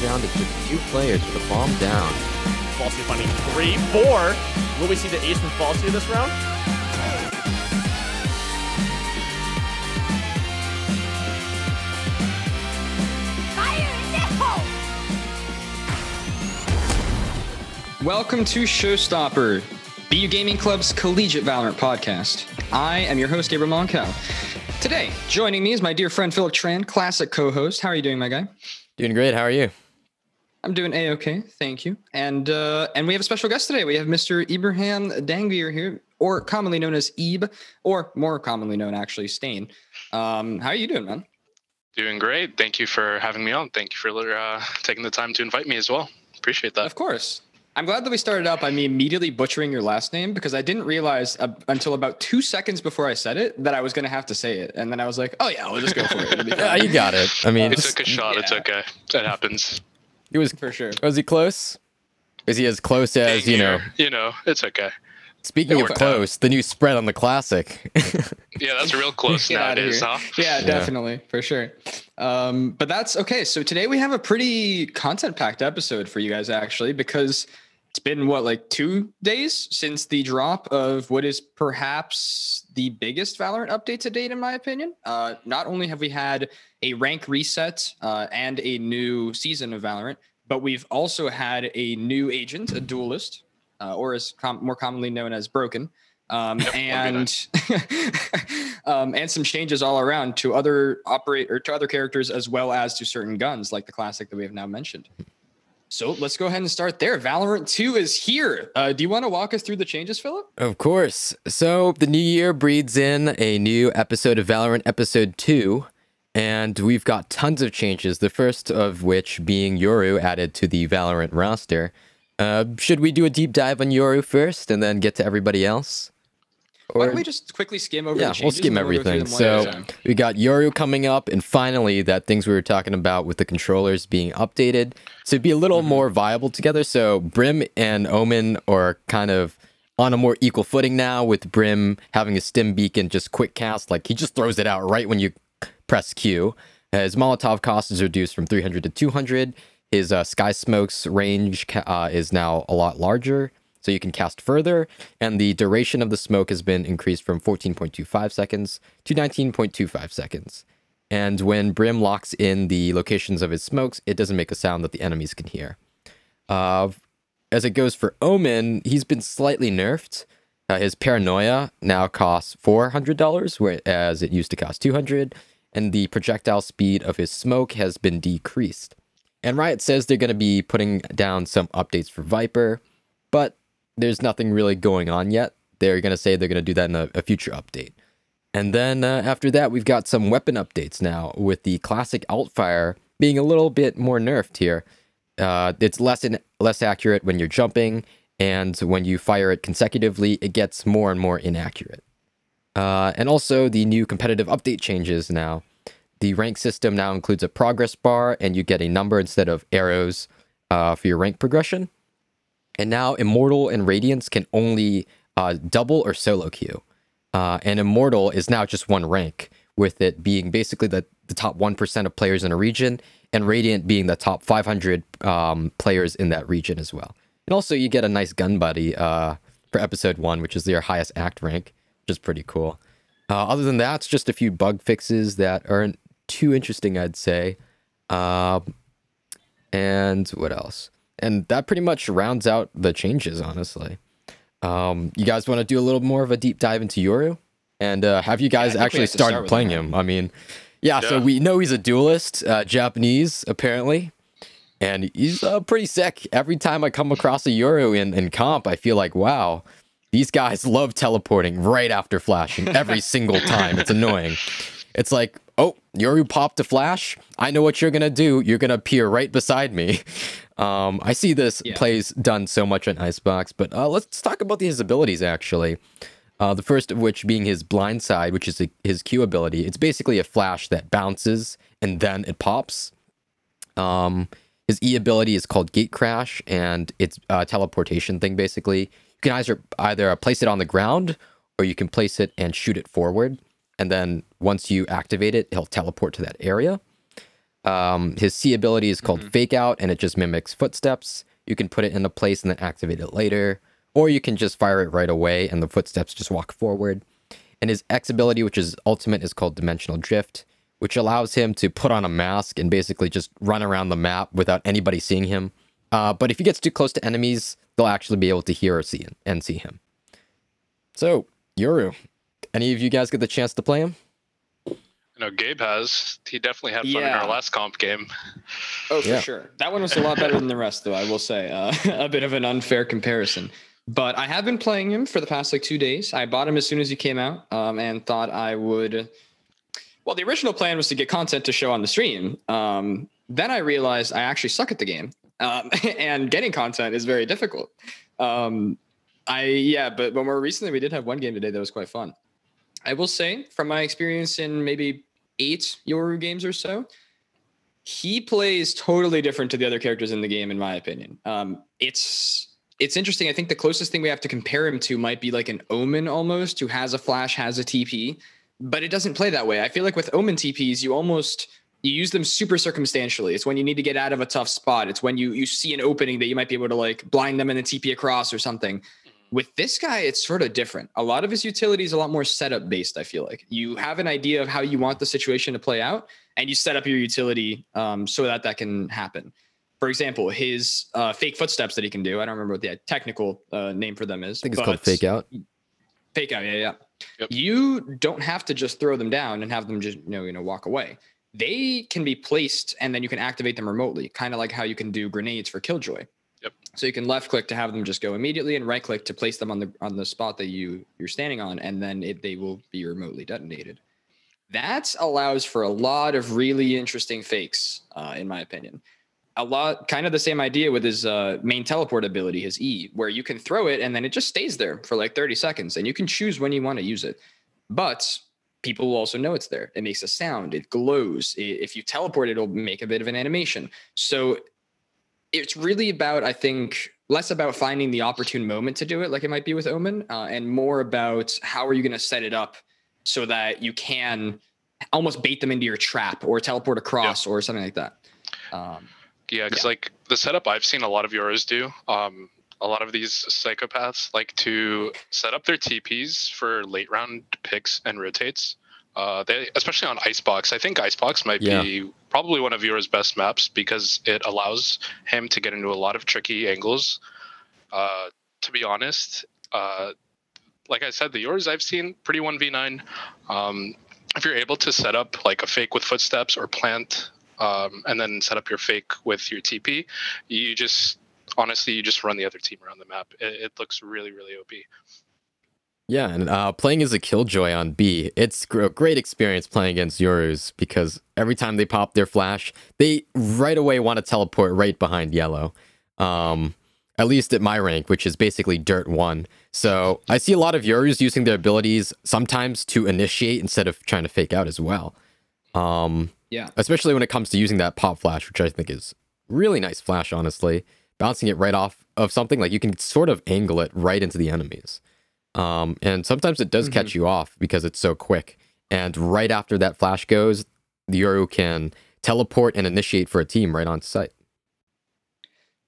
down to just two players with a bomb down. Falsey finding three, four. Will we see the ace from Falsey this round? Welcome to Showstopper, BU Gaming Club's collegiate Valorant podcast. I am your host, Gabriel Moncal. Today, joining me is my dear friend Philip Tran, classic co-host. How are you doing, my guy? Doing great. How are you? I'm doing a-okay, thank you. And uh, and we have a special guest today. We have Mr. Ibrahim Dangvir here, or commonly known as Ebe, or more commonly known actually Stain. Um, how are you doing, man? Doing great. Thank you for having me on. Thank you for uh, taking the time to invite me as well. Appreciate that. Of course. I'm glad that we started up by me immediately butchering your last name because I didn't realize uh, until about two seconds before I said it that I was going to have to say it. And then I was like, oh, yeah, we'll just go for it. yeah, you got it. I mean, you took a shot. Yeah. It's okay. That happens. He was for sure. Was he close? Is he as close as, you know? You know, it's okay. Speaking of close, out. the new spread on the classic. yeah, that's real close nowadays, huh? Yeah, definitely, for sure. Um, but that's okay. So today we have a pretty content-packed episode for you guys, actually, because it's been what like two days since the drop of what is perhaps the biggest Valorant update to date, in my opinion. Uh, not only have we had a rank reset uh, and a new season of Valorant, but we've also had a new agent, a duelist, uh, or as com- more commonly known as Broken, um, and um, and some changes all around to other operate or to other characters as well as to certain guns, like the classic that we have now mentioned. So let's go ahead and start there. Valorant 2 is here. Uh, do you want to walk us through the changes, Philip? Of course. So the new year breeds in a new episode of Valorant Episode 2, and we've got tons of changes. The first of which being Yoru added to the Valorant roster. Uh, should we do a deep dive on Yoru first and then get to everybody else? Or, Why don't we just quickly skim over? Yeah, we'll skim everything. We'll so we got Yoru coming up, and finally that things we were talking about with the controllers being updated to be a little mm-hmm. more viable together. So Brim and Omen are kind of on a more equal footing now, with Brim having a stim beacon just quick cast, like he just throws it out right when you press Q. His Molotov cost is reduced from 300 to 200. His uh, Sky Smokes range uh, is now a lot larger so you can cast further, and the duration of the smoke has been increased from 14.25 seconds to 19.25 seconds. And when Brim locks in the locations of his smokes, it doesn't make a sound that the enemies can hear. Uh, as it goes for Omen, he's been slightly nerfed. Uh, his paranoia now costs $400, whereas it used to cost 200 and the projectile speed of his smoke has been decreased. And Riot says they're going to be putting down some updates for Viper, but there's nothing really going on yet. They're going to say they're going to do that in a, a future update. And then uh, after that, we've got some weapon updates now with the classic Altfire being a little bit more nerfed here. Uh, it's less and less accurate when you're jumping, and when you fire it consecutively, it gets more and more inaccurate. Uh, and also the new competitive update changes now. The rank system now includes a progress bar, and you get a number instead of arrows uh, for your rank progression. And now Immortal and Radiance can only uh, double or solo queue. Uh, and Immortal is now just one rank, with it being basically the, the top 1% of players in a region, and Radiant being the top 500 um, players in that region as well. And also, you get a nice gun buddy uh, for episode one, which is their highest act rank, which is pretty cool. Uh, other than that, it's just a few bug fixes that aren't too interesting, I'd say. Um, and what else? And that pretty much rounds out the changes, honestly. Um, you guys want to do a little more of a deep dive into Yoru? And uh, have you guys yeah, actually started start playing him? I mean, yeah, yeah, so we know he's a duelist, uh, Japanese, apparently. And he's uh, pretty sick. Every time I come across a Yoru in, in comp, I feel like, wow, these guys love teleporting right after flashing every single time. It's annoying. It's like, oh, Yoru popped a flash. I know what you're going to do. You're going to appear right beside me. Um, I see this yeah. plays done so much on Icebox, but uh, let's talk about his abilities actually. Uh, the first of which being his blind side, which is a, his Q ability. It's basically a flash that bounces and then it pops. Um, his E ability is called Gate Crash, and it's a teleportation thing basically. You can either either place it on the ground or you can place it and shoot it forward, and then once you activate it, he'll teleport to that area. Um, his C ability is called Mhm. Fake Out, and it just mimics footsteps. You can put it in a place and then activate it later, or you can just fire it right away, and the footsteps just walk forward. And his X ability, which is ultimate, is called Dimensional Drift, which allows him to put on a mask and basically just run around the map without anybody seeing him. Uh, but if he gets too close to enemies, they'll actually be able to hear or see and see him. So, Yoru, any of you guys get the chance to play him? You know, Gabe has. He definitely had fun in our last comp game. Oh, for Yeah. sure. That one was a lot better than the rest, though. I will say uh, a bit of an unfair comparison. But I have been playing him for the past like two days. I bought him as soon as he came out, um, and thought I would. Well, the original plan was to get content to show on the stream. Um, then I realized I actually suck at the game, um, and getting content is very difficult. Um, I yeah, but but more recently we did have one game today that was quite fun. I will say, from my experience in maybe eight Yoru games or so, he plays totally different to the other characters in the game, in my opinion. Um, it's it's interesting. I think the closest thing we have to compare him to might be like an Omen almost, who has a flash, has a TP, but it doesn't play that way. I feel like with Omen TPs, you almost you use them super circumstantially. It's when you need to get out of a tough spot. It's when you you see an opening that you might be able to like blind them and then TP across or something. With this guy, it's sort of different. A lot of his utility is a lot more setup based. I feel like you have an idea of how you want the situation to play out, and you set up your utility um, so that that can happen. For example, his uh, fake footsteps that he can do. I don't remember what the technical uh, name for them is. I think it's called Fake Out. Fake out, yeah, yeah. Yep. You don't have to just throw them down and have them just you know you know walk away. They can be placed and then you can activate them remotely, kind of like how you can do grenades for Killjoy. So you can left click to have them just go immediately and right click to place them on the on the spot that you you're standing on, and then it, they will be remotely detonated. That allows for a lot of really interesting fakes, uh, in my opinion. A lot, kind of the same idea with his uh, main teleport ability, his E, where you can throw it and then it just stays there for like 30 seconds, and you can choose when you want to use it. But people will also know it's there. It makes a sound. It glows. If you teleport, it'll make a bit of an animation. So it's really about, I think, less about finding the opportune moment to do it, like it might be with Omen, uh, and more about how are you going to set it up so that you can almost bait them into your trap or teleport across or something like that. Um, Yeah, because Yeah. like the setup I've seen a lot of Yorus do, um, a lot of these psychopaths like to set up their TPs for late round picks and rotates. Uh, they especially on Icebox. I think Icebox might Yeah. be probably one of Yoru's best maps because it allows him to get into a lot of tricky angles. Uh, to be honest, uh, like I said, the Yorus I've seen pretty one v nine. Um, if you're able to set up like a fake with footsteps or plant um, and then set up your fake with your TP, you just honestly you just run the other team around the map. It, it looks really really OP. Yeah, and uh, playing as a Killjoy on B, it's a great experience playing against Yorus because every time they pop their flash, they right away want to teleport right behind yellow. Um, at least at my rank, which is basically dirt one. So I see a lot of Yorus using their abilities sometimes to initiate instead of trying to fake out as well. Um, Yeah. especially when it comes to using that pop flash, which I think is really nice flash, honestly. Bouncing it right off of something like you can sort of angle it right into the enemies. Um, and sometimes it does catch you off because it's so quick. And right after that flash goes, the Yoru can teleport and initiate for a team right on site.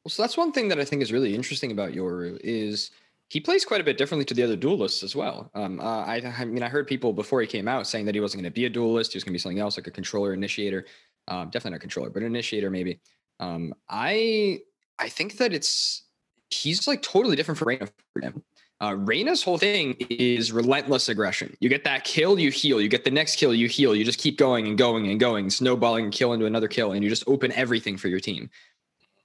Well, so that's one thing that I think is really interesting about Yoru is he plays quite a bit differently to the other duelists as well. Um, uh, I, I mean, I heard people before he came out saying that he wasn't going to be a duelist; he was going to be something else, like a controller initiator. Um, definitely not a controller, but an initiator maybe. Um, I I think that it's he's like totally different from Reyna for him. Uh, Reyna's whole thing is relentless aggression. You get that kill, you heal. You get the next kill, you heal. You just keep going and going and going, snowballing and kill into another kill, and you just open everything for your team.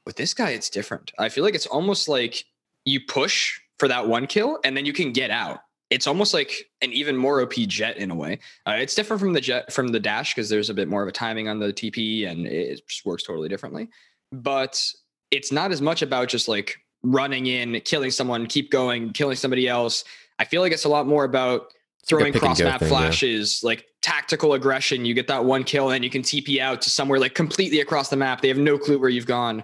With this guy, it's different. I feel like it's almost like you push for that one kill and then you can get out. It's almost like an even more OP jet in a way. Uh, it's different from the jet from the dash because there's a bit more of a timing on the TP and it just works totally differently. But it's not as much about just like running in, killing someone, keep going, killing somebody else. I feel like it's a lot more about throwing and cross map thing, yeah. flashes, like tactical aggression. You get that one kill and you can TP out to somewhere like completely across the map. They have no clue where you've gone.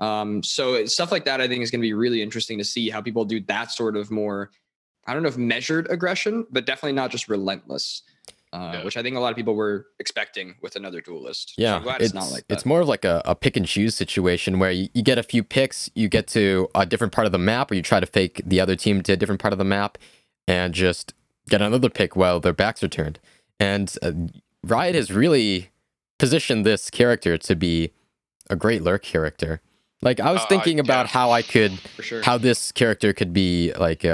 Um, so stuff like that, I think, is going to be really interesting to see how people do that sort of more. I don't know if measured aggression, but definitely not just relentless. Uh, Yeah. which I think a lot of people were expecting with another duelist. So Yeah, I'm glad it's, not like that. It's more of like a, a pick and choose situation where you, you get a few picks, you get to a different part of the map, or you try to fake the other team to a different part of the map, and just get another pick while their backs are turned. And uh, Riot has really positioned this character to be a great lurk character. Like I was Uh, thinking about yeah. how I could for sure. how this character could be like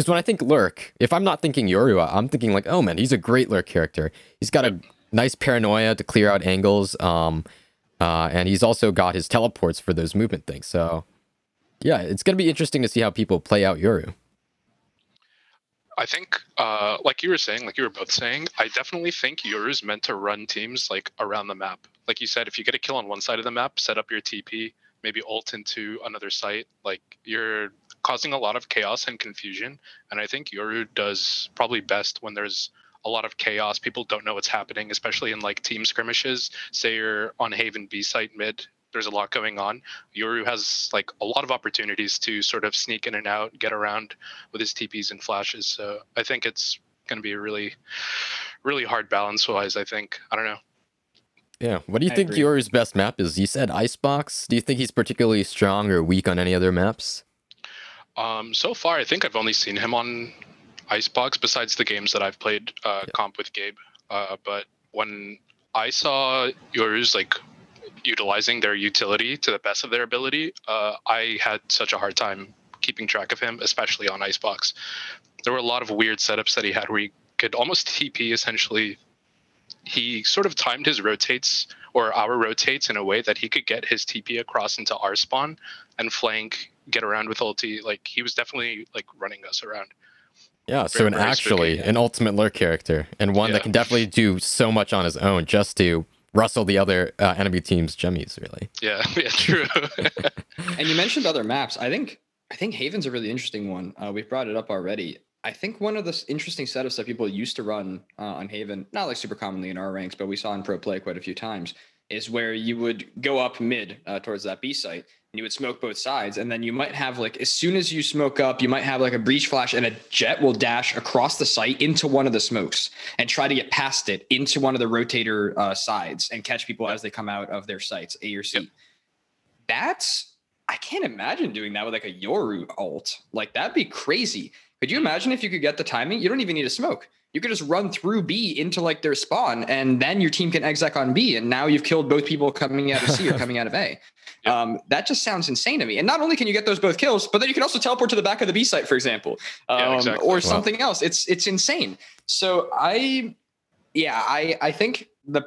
because when I think lurk, if I'm not thinking Yorua, I'm thinking like, oh man, he's a great lurk character. He's got a nice paranoia to clear out angles, um, uh, and he's also got his teleports for those movement things. So yeah, it's gonna be interesting to see how people play out Yoru. I think, uh, like you were saying, like you were both saying, I definitely think Yoru's meant to run teams like around the map. Like you said, if you get a kill on one side of the map, set up your TP, maybe ult into another site. Like you're causing a lot of chaos and confusion. And I think Yoru does probably best when there's a lot of chaos. People don't know what's happening, especially in like team skirmishes. Say you're on Haven B site mid. There's a lot going on. Yoru has like a lot of opportunities to sort of sneak in and out, get around with his TPs and flashes. So I think it's going to be a really, really hard balance wise. I think. I don't know. Yeah. What do you I think agree. Yoru's best map is? You said Icebox. Do you think he's particularly strong or weak on any other maps? Um, so far, I think I've only seen him on Icebox besides the games that I've played uh, comp with Gabe. Uh, but when I saw Yorus like utilizing their utility to the best of their ability, uh, I had such a hard time keeping track of him, especially on Icebox. There were a lot of weird setups that he had where he could almost TP essentially. He sort of timed his rotates or our rotates in a way that he could get his TP across into our spawn and flank, get around with ulti. Like he was definitely like running us around. Yeah, so an actually spooky. an ultimate lurk character and one that can definitely do so much on his own just to rustle the other uh, enemy team's jummies. Really. Yeah, yeah, true. And you mentioned other maps. I think I think Haven's a really interesting one. Uh, we've brought it up already. I think one of the s- interesting setups that people used to run uh, on Haven, not like super commonly in our ranks, but we saw in pro play quite a few times, is where you would go up mid uh, towards that B site and you would smoke both sides, and then you might have like as soon as you smoke up, you might have like a breach flash and a jet will dash across the site into one of the smokes and try to get past it into one of the rotator uh, sides and catch people as they come out of their sites, A or C. Yep. That's I can't imagine doing that with like a Yoru alt. Like that'd be crazy. Could you imagine if you could get the timing? You don't even need to smoke. You could just run through B into like their spawn, and then your team can exec on B, and now you've killed both people coming out of C or coming out of A. Yep. Um, that just sounds insane to me. And not only can you get those both kills, but then you can also teleport to the back of the B site, for example, um, Yeah, exactly. or Wow. something else. It's it's insane. So I, yeah, I I think the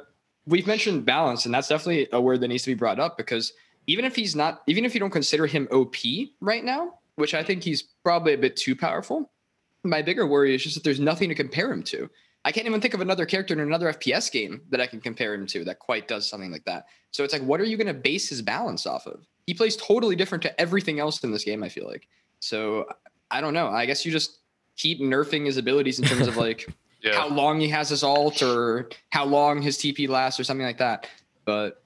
we've mentioned balance, and that's definitely a word that needs to be brought up because even if he's not, even if you don't consider him OP right now, which I think he's probably a bit too powerful, my bigger worry is just that there's nothing to compare him to. I can't even think of another character in another FPS game that I can compare him to that quite does something like that. So it's like, what are you going to base his balance off of? He plays totally different to everything else in this game, I feel like. So I don't know. I guess you just keep nerfing his abilities in terms of like yeah. how long he has his alt or how long his TP lasts or something like that. But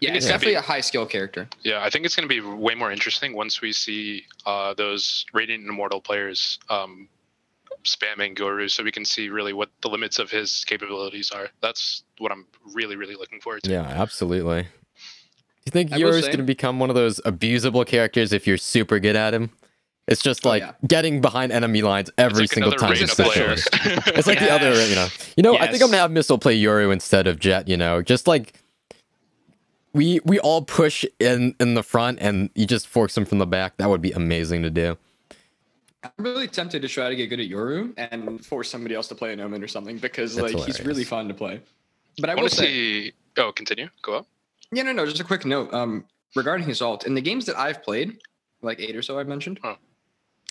yeah, it's it's definitely be- a high skill character. Yeah, I think it's going to be way more interesting once we see uh, those Radiant Immortal players um, spamming Yoru so we can see really what the limits of his capabilities are. That's what I'm really, really looking forward to. Yeah, absolutely. Do you think Yoru is going to become one of those abusable characters if you're super good at him? It's just Oh, like yeah. getting behind enemy lines every like single time. Reyna he's player. specialist. It's like the other, you know. You know, I think I'm gonna have Missile play Yoru instead of Jet. You know, just like we we all push in in the front and you just force them from the back. That would be amazing to do. I'm really tempted to try to get good at Yoru and force somebody else to play an Omen or something because That's like he's really fun to play. But I I want to say, see. Oh, continue. Go up. yeah, no, no, just a quick note. Um, regarding his alt in the games that I've played, like eight or so I've mentioned, Huh.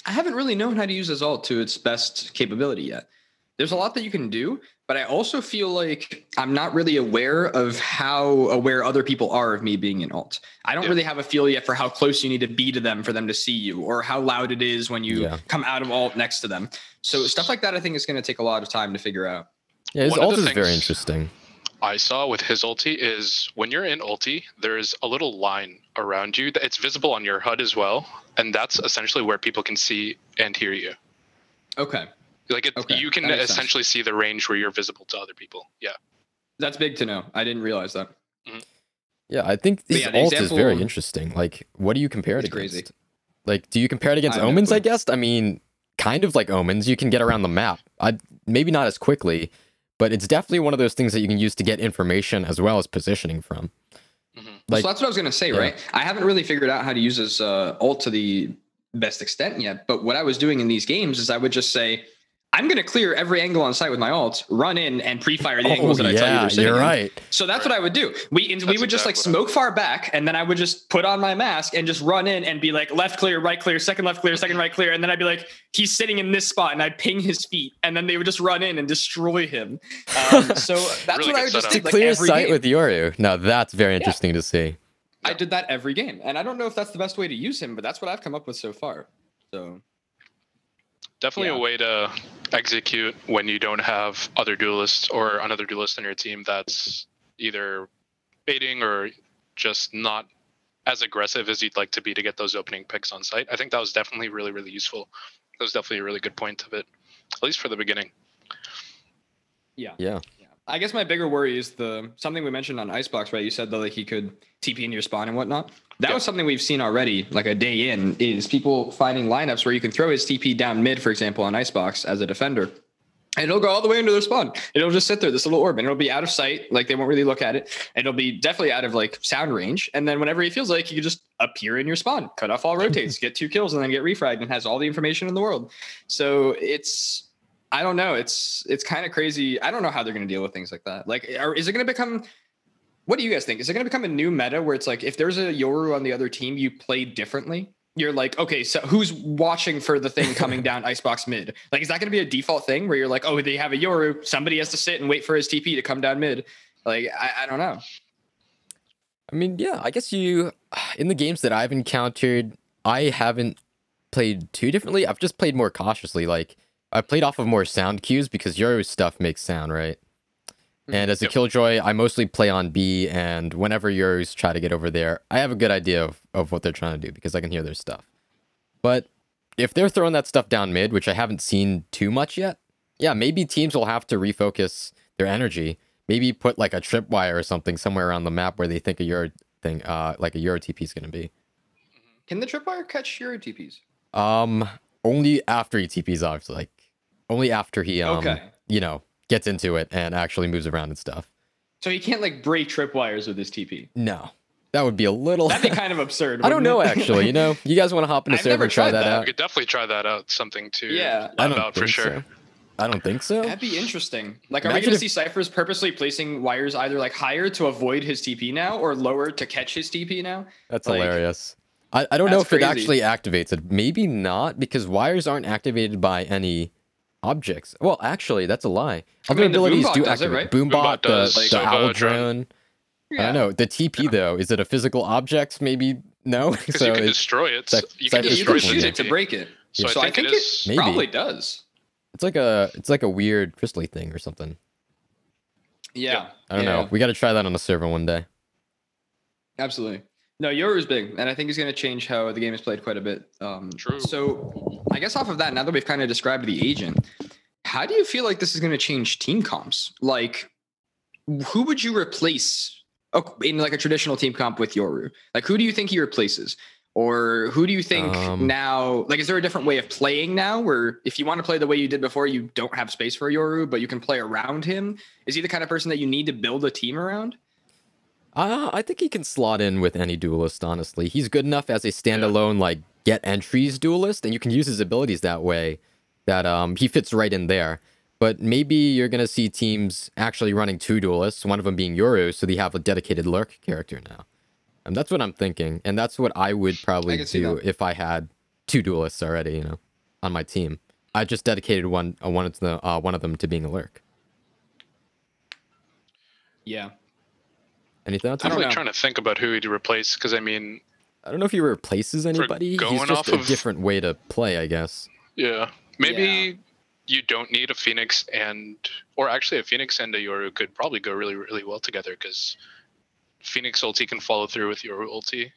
I haven't really known how to use his alt to its best capability yet. There's a lot that you can do, but I also feel like I'm not really aware of how aware other people are of me being an alt. I don't Yeah. really have a feel yet for how close you need to be to them for them to see you, or how loud it is when you Yeah. come out of alt next to them. So stuff like that, I think is going to take a lot of time to figure out. Yeah, his One of ult the is very interesting. I saw with his ulti is when you're in ulti, there's a little line around you that it's visible on your HUD as well, and that's essentially where people can see and hear you. Okay. Like it, Okay, you can that makes sense. essentially see the range where you're visible to other people. Yeah. That's big to know. I didn't realize that. Yeah, I think But yeah, the ult is very example- interesting. Like, what do you compare it against? crazy. Like, do you compare it against I have no omens? I guess. I mean, kind of like omens. You can get around the map. I maybe not as quickly, but it's definitely one of those things that you can use to get information as well as positioning from. hmm Like, so that's what I was gonna say, yeah. right? I haven't really figured out how to use this uh, ult to the best extent yet. But what I was doing in these games is I would just say, I'm gonna clear every angle on site with my alt, run in and pre-fire the angles that I tell you Oh, yeah, they're sitting you're in. right. So that's what I would do. We and we That's would just like exactly what I smoke far back, and then I would just put on my mask and just run in and be like left clear, right clear, second left clear, second right clear, and then I'd be like he's sitting in this spot, and I'd ping his feet, and then they would just run in and destroy him. Um, so that's Really what I would just do To like clear every sight game. with Yoru. Now that's very interesting to see. I did that every game, and I don't know if that's the best way to use him, but that's what I've come up with so far. So Definitely Yeah. a way to execute when you don't have other duelists or another duelist in your team that's either baiting or just not as aggressive as you'd like to be to get those opening picks on site. I think that was definitely really, really useful. That was definitely a really good point of it, at least for the beginning. yeah, Yeah. I guess my bigger worry is the something we mentioned on Icebox, right? You said that like he could TP in your spawn and whatnot. That Yeah. was something we've seen already, like a day in, is people finding lineups where you can throw his TP down mid, for example, on Icebox as a defender. And it'll go all the way into their spawn. It'll just sit there, this little orb, and it'll be out of sight. Like they won't really look at it. It'll be definitely out of like sound range. And then whenever he feels like he can just appear in your spawn, cut off all rotates, get two kills, and then get refragged and has all the information in the world. So it's I don't know. It's it's kind of crazy. I don't know how they're going to deal with things like that. Like, are, is it going to become? What do you guys think? Is it going to become a new meta where it's like if there's a Yoru on the other team, you play differently? You're like, okay, so who's watching for the thing coming down icebox mid? Like, is that going to be a default thing where you're like, oh, they have a Yoru, somebody has to sit and wait for his TP to come down mid? Like, I, I don't know. I mean, yeah, I guess you in the games that I've encountered, I haven't played too differently. I've just played more cautiously. Like I played off of more sound cues because Yoru's stuff makes sound, right? And as a Yep. killjoy, I mostly play on B, and whenever Yoru's try to get over there, I have a good idea of, of what they're trying to do because I can hear their stuff. But if they're throwing that stuff down mid, which I haven't seen too much yet, yeah, maybe teams will have to refocus their energy. Maybe put like a tripwire or something somewhere around the map where they think a Yoru thing, uh, like a Yoru TP is going to be. Can the tripwire catch Yoru TPs? Um, only after he TPs off, like only after he, um, Okay. you know, gets into it and actually moves around and stuff. So he can't like break tripwires with his TP. No, that would be a little. That'd be kind of absurd. I don't know it? actually. You know, you guys want to hop in a I've server never and try tried that, that. We out? could definitely try that out. Something to Yeah. I I don't about for think sure. so. I don't think so. That'd be interesting. Like, are we going to if- see Cyphers purposely placing wires either like higher to avoid his TP now, or lower to catch his TP now? That's like- hilarious. I, I don't know if That's it actually activates it. Maybe not because wires aren't activated by any objects. Well, actually, that's a lie. Other mean, the abilities Boombot do does it, right? Boombot, Boombot the, does, the owl drone. drone. I don't know. The TP though, is it a physical object? Maybe no. So you can it- destroy it. Cypher- you can Cypher Yeah, you can destroy definitely shoot it to break it. So, So I I think, think it it- is. Maybe. Probably does. it's like a it's like a weird crystally thing or something. Yeah. I don't yeah, know. We got to try that on a server one day. Absolutely. No, Yoru is big, and I think he's going to change how the game is played quite a bit. Um, True. So, I guess off of that, now that we've kind of described the agent, how do you feel like this is going to change team comps? Like, who would you replace oh, in like a traditional team comp with Yoru? Like, who do you think he replaces? Or who do you think Um, now? Like, is there a different way of playing now where if you want to play the way you did before, you don't have space for Yoru, but you can play around him? Is he the kind of person that you need to build a team around? Uh, I think he can slot in with any duelist, honestly. He's good enough as a standalone, like, get entries duelist, and you can use his abilities that way that um he fits right in there. But maybe you're going to see teams actually running two duelists, one of them being Yoru, so they have a dedicated lurk character now. And that's what I'm thinking. And that's what I would probably can see do if I had two duelists already, you know, on my team. I just dedicated one uh, one of the uh, one of them to being a lurk. Yeah. Any thoughts? I don't Definitely know. trying to think about who he'd replace because I mean, I don't know if he replaces anybody. He's going just off a of- different way to play, I guess. yeah, maybe Yeah. you don't need a Phoenix and, or actually a Phoenix and a Yoru could probably go really, really well together because Phoenix ulti can follow through with Yoru ulti.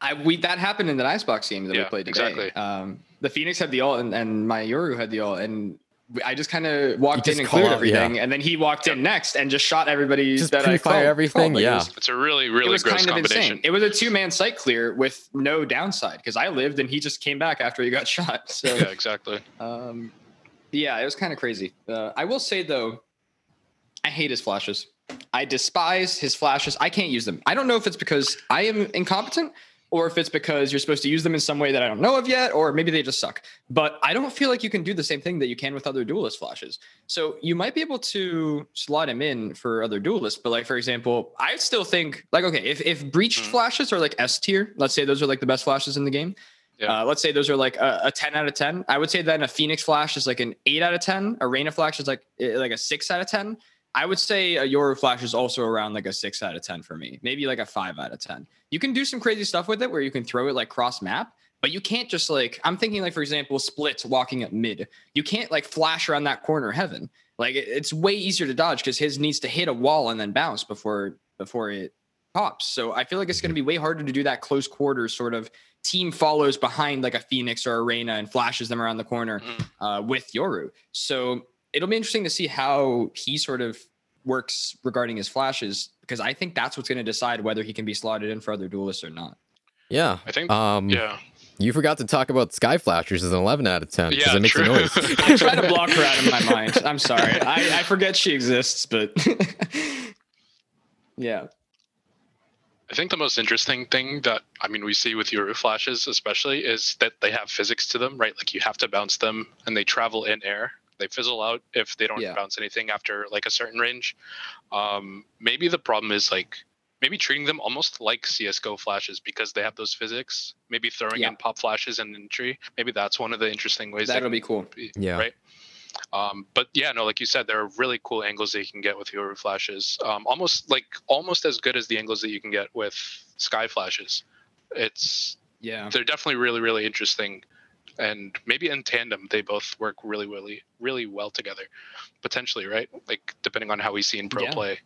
I we that happened in the Icebox game that we played today. exactly. Um, the Phoenix had the ult and, and my Yoru had the ult, and I just kind of walked in and cleared out, yeah. everything, and then he walked in next and just shot everybody Just that I pre-fire everything, called. Like, it yeah. was- It's a really, it really was gross kind of combination. insane. It was a two man site clear with no downside because I lived and he just came back after he got shot. So yeah, exactly. um, yeah, it was kind of crazy. Uh, I will say though, I hate his flashes. I despise his flashes. I can't use them. I don't know if it's because I am incompetent or if it's because you're supposed to use them in some way that I don't know of yet, or maybe they just suck. But I don't feel like you can do the same thing that you can with other duelist flashes. So you might be able to slot him in for other duelists, but like for example, I still think like okay, if if breached Mhm. flashes are like S tier, let's say those are like the best flashes in the game. Yeah. Uh, let's say those are like a, a 10 out of 10. I would say then a Phoenix Flash is like an 8 out of 10. A Reyna Flash is like eh, like a 6 out of 10. I would say a Yoru Flash is also around like a 6 out of 10 for me. Maybe like a 5 out of 10. You can do some crazy stuff with it where you can throw it like cross map, but you can't just like I'm thinking like for example splits walking up mid. You can't like flash around that corner heaven. Like it's way easier to dodge because his needs to hit a wall and then bounce before before it pops. So I feel like it's going to be way harder to do that close quarters sort of team follows behind like a Phoenix or a Reyna and flashes them around the corner Mhm. uh, with Yoru. So it'll be interesting to see how he sort of works regarding his flashes because I think that's what's going to decide whether he can be slotted in for other duelists or not. Yeah. I think. Um, yeah. You forgot to talk about Skye Flashers as an 11 out of 10 because Yeah, it makes true. a noise. I try to block her out of my mind. I'm sorry. I, I forget she exists, but yeah. I think the most interesting thing that I mean we see with Yoru flashes especially is that they have physics to them, right? Like you have to bounce them and they travel in air. They fizzle out if they don't Yeah. bounce anything after like a certain range. Um, maybe the problem is like maybe treating them almost like CS:GO flashes because they have those physics. Maybe throwing Yeah. in pop flashes and entry. Maybe that's one of the interesting ways. that That'll be cool. be, Yeah. Right. Um, but yeah, no, like you said, there are really cool angles that you can get with Yoru flashes. Um, almost like almost as good as the angles that you can get with Skye flashes. It's Yeah. they're definitely really really interesting, and maybe in tandem they both work really really really well together, potentially, right? Like depending on how we see in pro Yeah. play.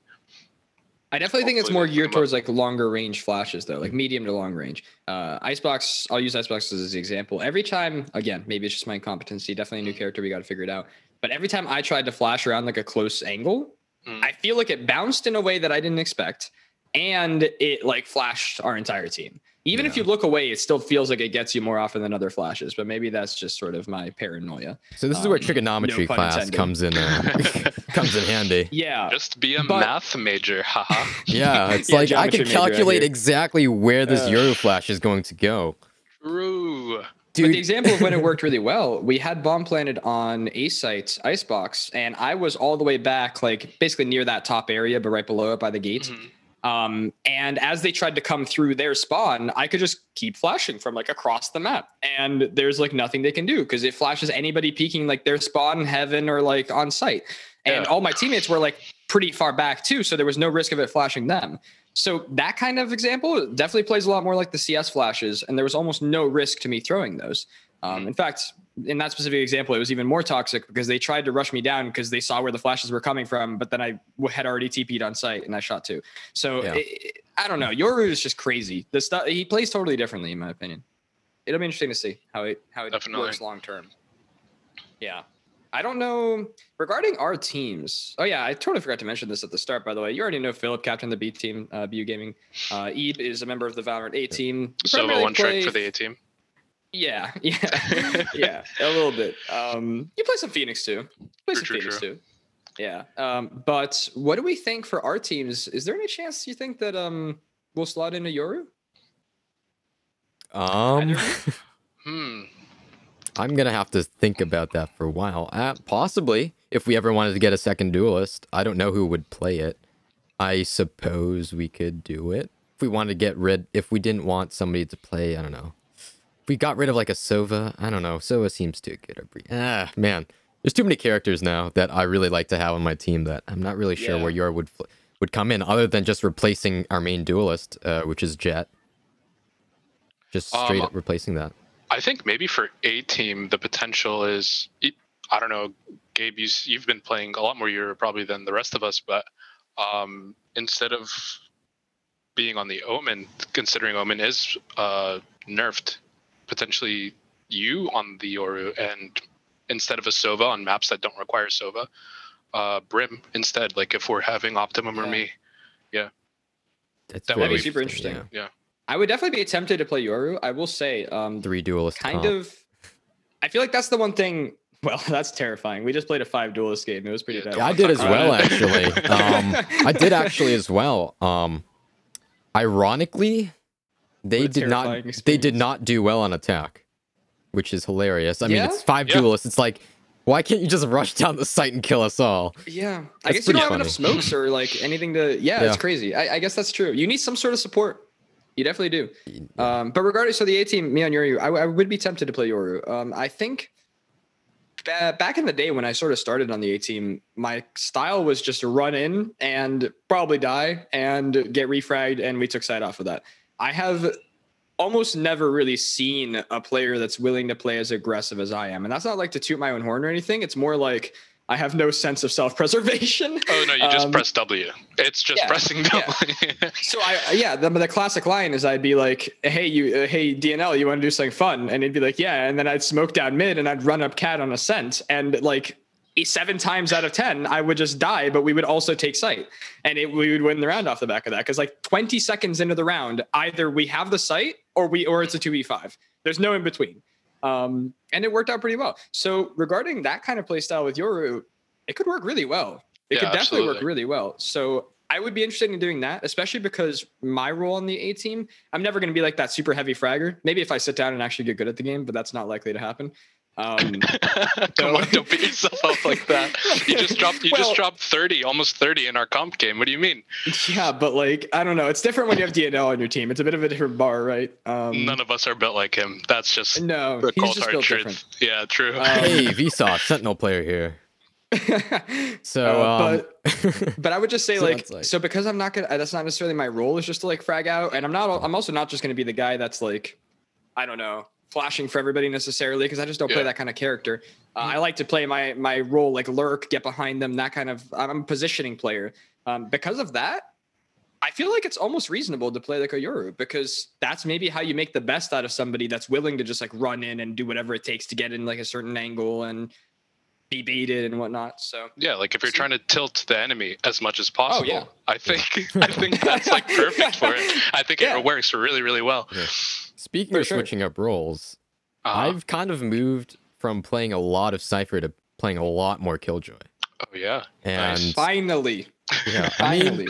I definitely think it's more geared towards like longer range flashes though, like medium to long range. Uh, Icebox, I'll use Icebox as an example. Every time, again, maybe it's just my incompetency, definitely a new character, we got to figure it out. But every time I tried to flash around like a close angle, Mm. I feel like it bounced in a way that I didn't expect, and it like flashed our entire team. Even if you look away, it still feels like it gets you more often than other flashes. But maybe that's just sort of my paranoia. So this is where Um, trigonometry no class intended. comes in uh, comes in handy. Yeah, Just be a But- math major, haha. Yeah, it's Yeah, like I can calculate here. exactly where this Uh. Yoru Flash is going to go. True. But the example of when it worked really well, we had bomb planted on A site icebox, and I was all the way back, like basically near that top area, but right below it by the gate. Mhm. Um, and as they tried to come through their spawn, I could just keep flashing from like across the map, and there's like nothing they can do because it flashes anybody peeking like their spawn heaven or like on site. And Yeah. all my teammates were like pretty far back too, so there was no risk of it flashing them. So that kind of example definitely plays a lot more like the CS flashes, and there was almost no risk to me throwing those. Um, in fact, in that specific example, it was even more toxic because they tried to rush me down because they saw where the flashes were coming from, but then I w- had already TP'd on site and I shot too. So Yeah. it- I don't know. Yoru is just crazy. The stuff he plays totally differently, in my opinion. It'll be interesting to see how it how it Definitely. works long term. Yeah. I don't know regarding our teams. Oh yeah, I totally forgot to mention this at the start. By the way, you already know Philip, captain of the B team, uh, BU Gaming. Uh, Ebe is a member of the Valorant A team. You So primarily one trick for the A team. Yeah, yeah, yeah, a little bit. Um, you play some Phoenix too. Play True, some true, Phoenix true. too. Yeah. Um, but what do we think for our teams? Is there any chance you think that um we'll slot into Yoru? um, Hmm. I'm gonna have to think about that for a while. Uh, possibly, if we ever wanted to get a second duelist, I don't know who would play it. I suppose we could do it if we wanted to get rid. If we didn't want somebody to play, I don't know. We got rid of like a Sova, I don't know. Sova seems too good. a. Ah, man, there's too many characters now that I really like to have on my team that I'm not really sure Yeah. where Yoru would would come in, other than just replacing our main duelist, uh, which is Jet. Just straight Um, up replacing that. I think maybe for a team, the potential is I don't know, Gabe. You, you've been playing a lot more Yoru probably than the rest of us, but um, instead of being on the Omen, considering Omen is uh, nerfed, potentially you on the Yoru and instead of a Sova on maps that don't require Sova, uh, Brim instead. Like if we're having Optimum or me, Yeah. That's That would be super interesting, Yeah, I would definitely be tempted to play Yoru. I will say, um, yeah. Three duelist. kind comp. of. I feel like that's the one thing. Well, that's terrifying. We just played a five duelist game. It was pretty Yeah, bad. Yeah, I did as well right. actually. Um, I did actually as well. Um, ironically, they What did not. terrifying They did not do well on attack, which is hilarious. I mean, it's five Yeah. duelists. It's like, why can't you just rush down the site and kill us all? Yeah, I guess you don't have enough smokes or like anything to. Yeah, Yeah. it's crazy. I, I guess that's true. You need some sort of support. You definitely do. Um, but regardless of the A team, me on Yoru, I, I would be tempted to play Yoru. Um, I think back in the day when I sort of started on the A team, my style was just to run in and probably die and get refragged, and we took side off of that. I have almost never really seen a player that's willing to play as aggressive as I am, and that's not like to toot my own horn or anything. It's more like I have no sense of self-preservation. Oh no, you just Um, press W. It's just yeah, pressing yeah. W. So I yeah, the, the classic line is I'd be like, "Hey you, uh, hey DNL, you want to do something fun?" And he'd be like, "Yeah," and then I'd smoke down mid and I'd run up cat on ascent, and like seven times out of ten, I would just die, but we would also take sight, and it, we would win the round off the back of that because like twenty seconds into the round, either we have the sight or we or it's a two v five. There's no in between, um, and it worked out pretty well. So regarding that kind of play style with Yoru, it could work really well. It Yeah, could definitely work really well. So I would be interested in doing that, especially because my role on the A team, I'm never going to be like that super heavy fragger. Maybe if I sit down and actually get good at the game, but that's not likely to happen. Um, Come on, don't beat yourself up like that. You just dropped you Well- just dropped 30, almost 30 in our comp game. What do you mean? yeah, but like I don't know, it's different when you have DNL on your team. It's a bit of a different bar, right? Um, None of us are built like him. That's just no, the he's cold just hard built truth. different. Yeah, true. Um, hey, Vsauce, Sentinel player here. So, Uh, um, But I would just say So like like- so because I'm not gonna that's not necessarily my role is just to like frag out and I'm not I'm also not just gonna be the guy that's like I don't know flashing for everybody necessarily because I just don't play that kind of character. Uh, I like to play my my role like lurk, get behind them, that kind of I'm a positioning player. Um, because of that, I feel like it's almost reasonable to play like a Yoru because that's maybe how you make the best out of somebody that's willing to just like run in and do whatever it takes to get in like a certain angle and be baited and whatnot. So yeah, like if you're see- trying to tilt the enemy as much as possible, oh, yeah. I think I think that's like perfect for it. I think Yeah. it works really, really well. Speaking For of sure. switching up roles, Uh, I've kind of moved from playing a lot of Cypher to playing a lot more Killjoy. oh yeah. And Nice. finally, yeah, I mean, finally.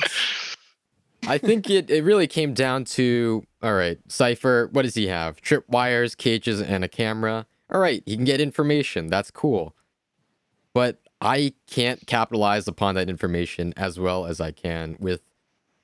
I think it, it really came down to all right, Cypher, what does he have? Tripwires, cages, and a camera. All right, he can get information. That's cool. But I can't capitalize upon that information as well as I can with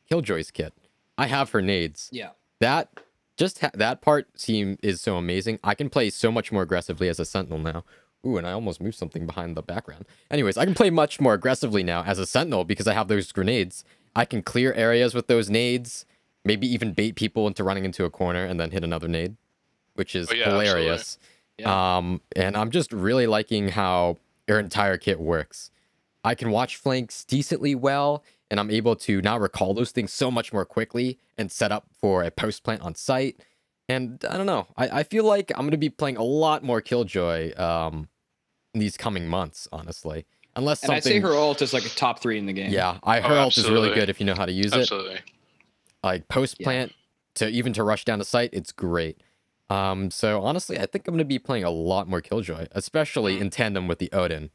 Killjoy's kit. I have her nades. yeah. That just ha- that part seem is so amazing. I can play so much more aggressively as a sentinel now. Ooh, and I almost moved something behind the background. Anyways, I can play much more aggressively now as a sentinel because I have those grenades. I can clear areas with those nades, maybe even bait people into running into a corner and then hit another nade, which is Oh, yeah, hilarious. Um, and I'm just really liking how your entire kit works. I can watch flanks decently well, and I'm able to now recall those things so much more quickly and set up for a post plant on site. And I don't know. I, I feel like I'm gonna be playing a lot more Killjoy um in these coming months, honestly. Unless And something I'd say her ult is like a top three in the game. Yeah, I Oh, her ult is really good if you know how to use it Absolutely. like post Yeah. plant to even to rush down a site it's great um so honestly i think i'm going to be playing a lot more killjoy especially in tandem with the odin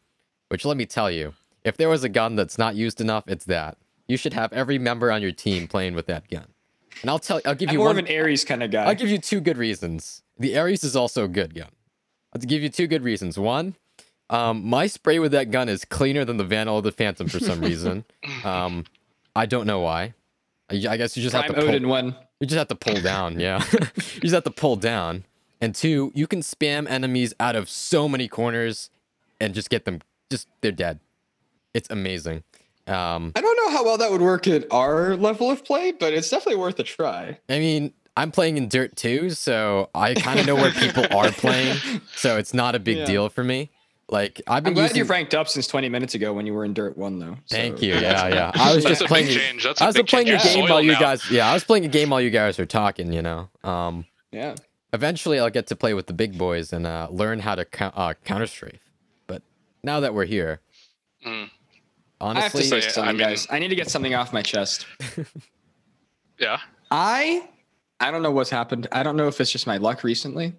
which let me tell you if there was a gun that's not used enough it's that you should have every member on your team playing with that gun and i'll tell i'll give I'm you more one of an Ares kind of guy. i'll give you two good reasons the ares is also a good gun i'll give you two good reasons one um, my spray with that gun is cleaner than the Vandal of the Phantom for some reason. Um, I don't know why. I, I guess you just Prime have to pull, Odin one. you just have to pull down, yeah. you just have to pull down. And two, you can spam enemies out of so many corners and just get them just they're dead. It's amazing. Um I don't know how well that would work at our level of play, but it's definitely worth a try. I mean, I'm playing in Dirt 2, so I kind of know where people are playing, so it's not a big Yeah. deal for me. Like I've been I'm glad using you've ranked up since 20 minutes ago when you were in Dirt One, though. Thank you. Yeah, yeah. I was just playing big change. That's a I was big playing a change in game soil while you now. guys Yeah, I was playing a game while you guys were talking, you know. Um Yeah. eventually I'll get to play with the big boys and uh, learn how to cou- uh, counter strafe. But now that we're here, Mm. I have to honestly, say I something, mean- guys. I need to get something off my chest. Yeah. I I don't know what's happened. I don't know if it's just my luck recently.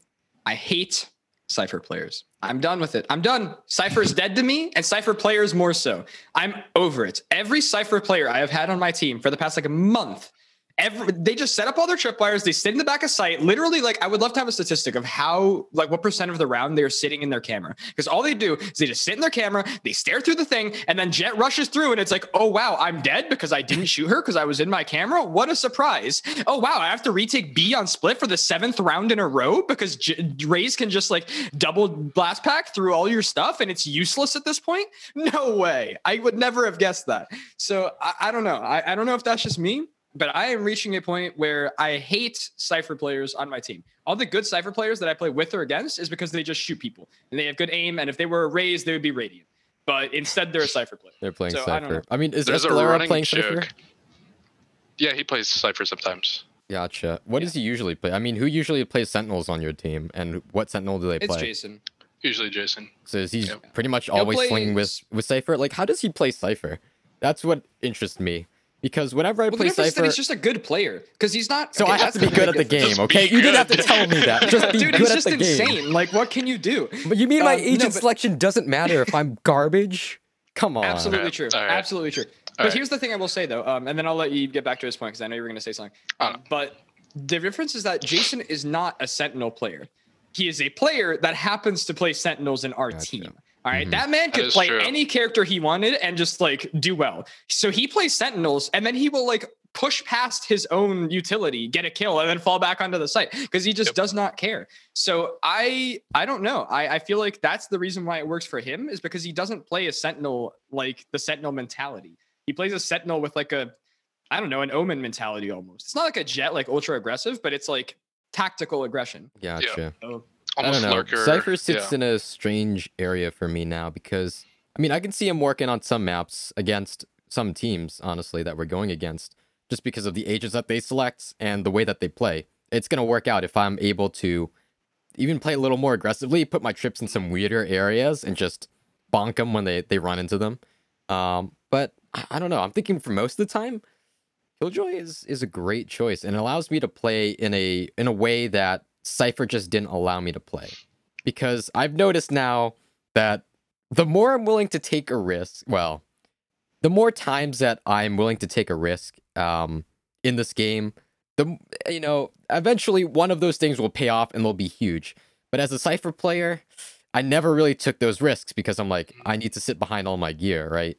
I hate Cypher players. I'm done with it. I'm done. Cypher is dead to me, and Cypher players more so. I'm over it. Every Cypher player I have had on my team for the past like a month, every they just set up all their tripwires. They sit in the back of sight. Literally, like I would love to have a statistic of how, like, what percent of the round they're sitting in their camera. Because all they do is they just sit in their camera, they stare through the thing, and then Jett rushes through, and it's like, oh wow, I'm dead because I didn't shoot her because I was in my camera. What a surprise! Oh wow, I have to retake B on split for the seventh round in a row because J- Raze can just like double blast pack through all your stuff, and it's useless at this point. No way, I would never have guessed that. So I, I don't know. I, I don't know if that's just me but I am reaching a point where I hate Cypher players on my team. All the good Cypher players that I play with or against is because they just shoot people and they have good aim. And if they were raised, they would be radiant. But instead, they're a Cypher player. they're playing So, I don't know. Cypher. I, mean, is There's a Escalera running playing Cypher? joke. Yeah, he plays Cypher sometimes. Gotcha. What does he usually play? I mean, who usually plays Sentinels on your team, and what Sentinel do they It's play? Jason. Usually Jason. So he's he Yep. pretty much always play- swinging with with Cypher? Like, how does he play Cypher? That's what interests me. Because whenever I Well, the play difference Cypher, he's just a good player because he's not. so okay, I have to be good at the game, Just okay? You didn't have to tell me that. Just be Dude, good he's at just the game. insane. Like, what can you do? But you mean my Um, no, agent but- selection doesn't matter if I'm garbage? Come on. Absolutely Alright, true. alright. Absolutely true. But Alright. here's the thing I will say though, um, and then I'll let you get back to his point because I know you were going to say something. Um, but the difference is that Jason is not a Sentinel player. He is a player that happens to play Sentinels in our Gotcha. team. All right, Mhm. that man could is play true. any character he wanted and just like do well. So he plays Sentinels, and then he will like push past his own utility, get a kill, and then fall back onto the site because he just Yep. does not care. So I I don't know. I, I feel like that's the reason why it works for him is because he doesn't play a Sentinel like the Sentinel mentality. He plays a Sentinel with like a I don't know an Omen mentality almost. It's not like a Jett like ultra aggressive, but it's like tactical aggression. Gotcha. So I don't know. lurker. Cypher sits yeah. in a strange area for me now because I mean I can see him working on some maps against some teams, honestly, that we're going against, just because of the agents that they select and the way that they play. It's gonna work out if I'm able to even play a little more aggressively, put my trips in some weirder areas, and just bonk them when they they run into them. Um, but I, I don't know. I'm thinking for most of the time, Killjoy is is a great choice and allows me to play in a in a way that Cypher just didn't allow me to play. Because I've noticed now that the more I'm willing to take a risk, well, the more times that I'm willing to take a risk um, in this game, the you know, eventually one of those things will pay off and they'll be huge. But as a Cypher player, I never really took those risks because I'm like, I need to sit behind all my gear, right?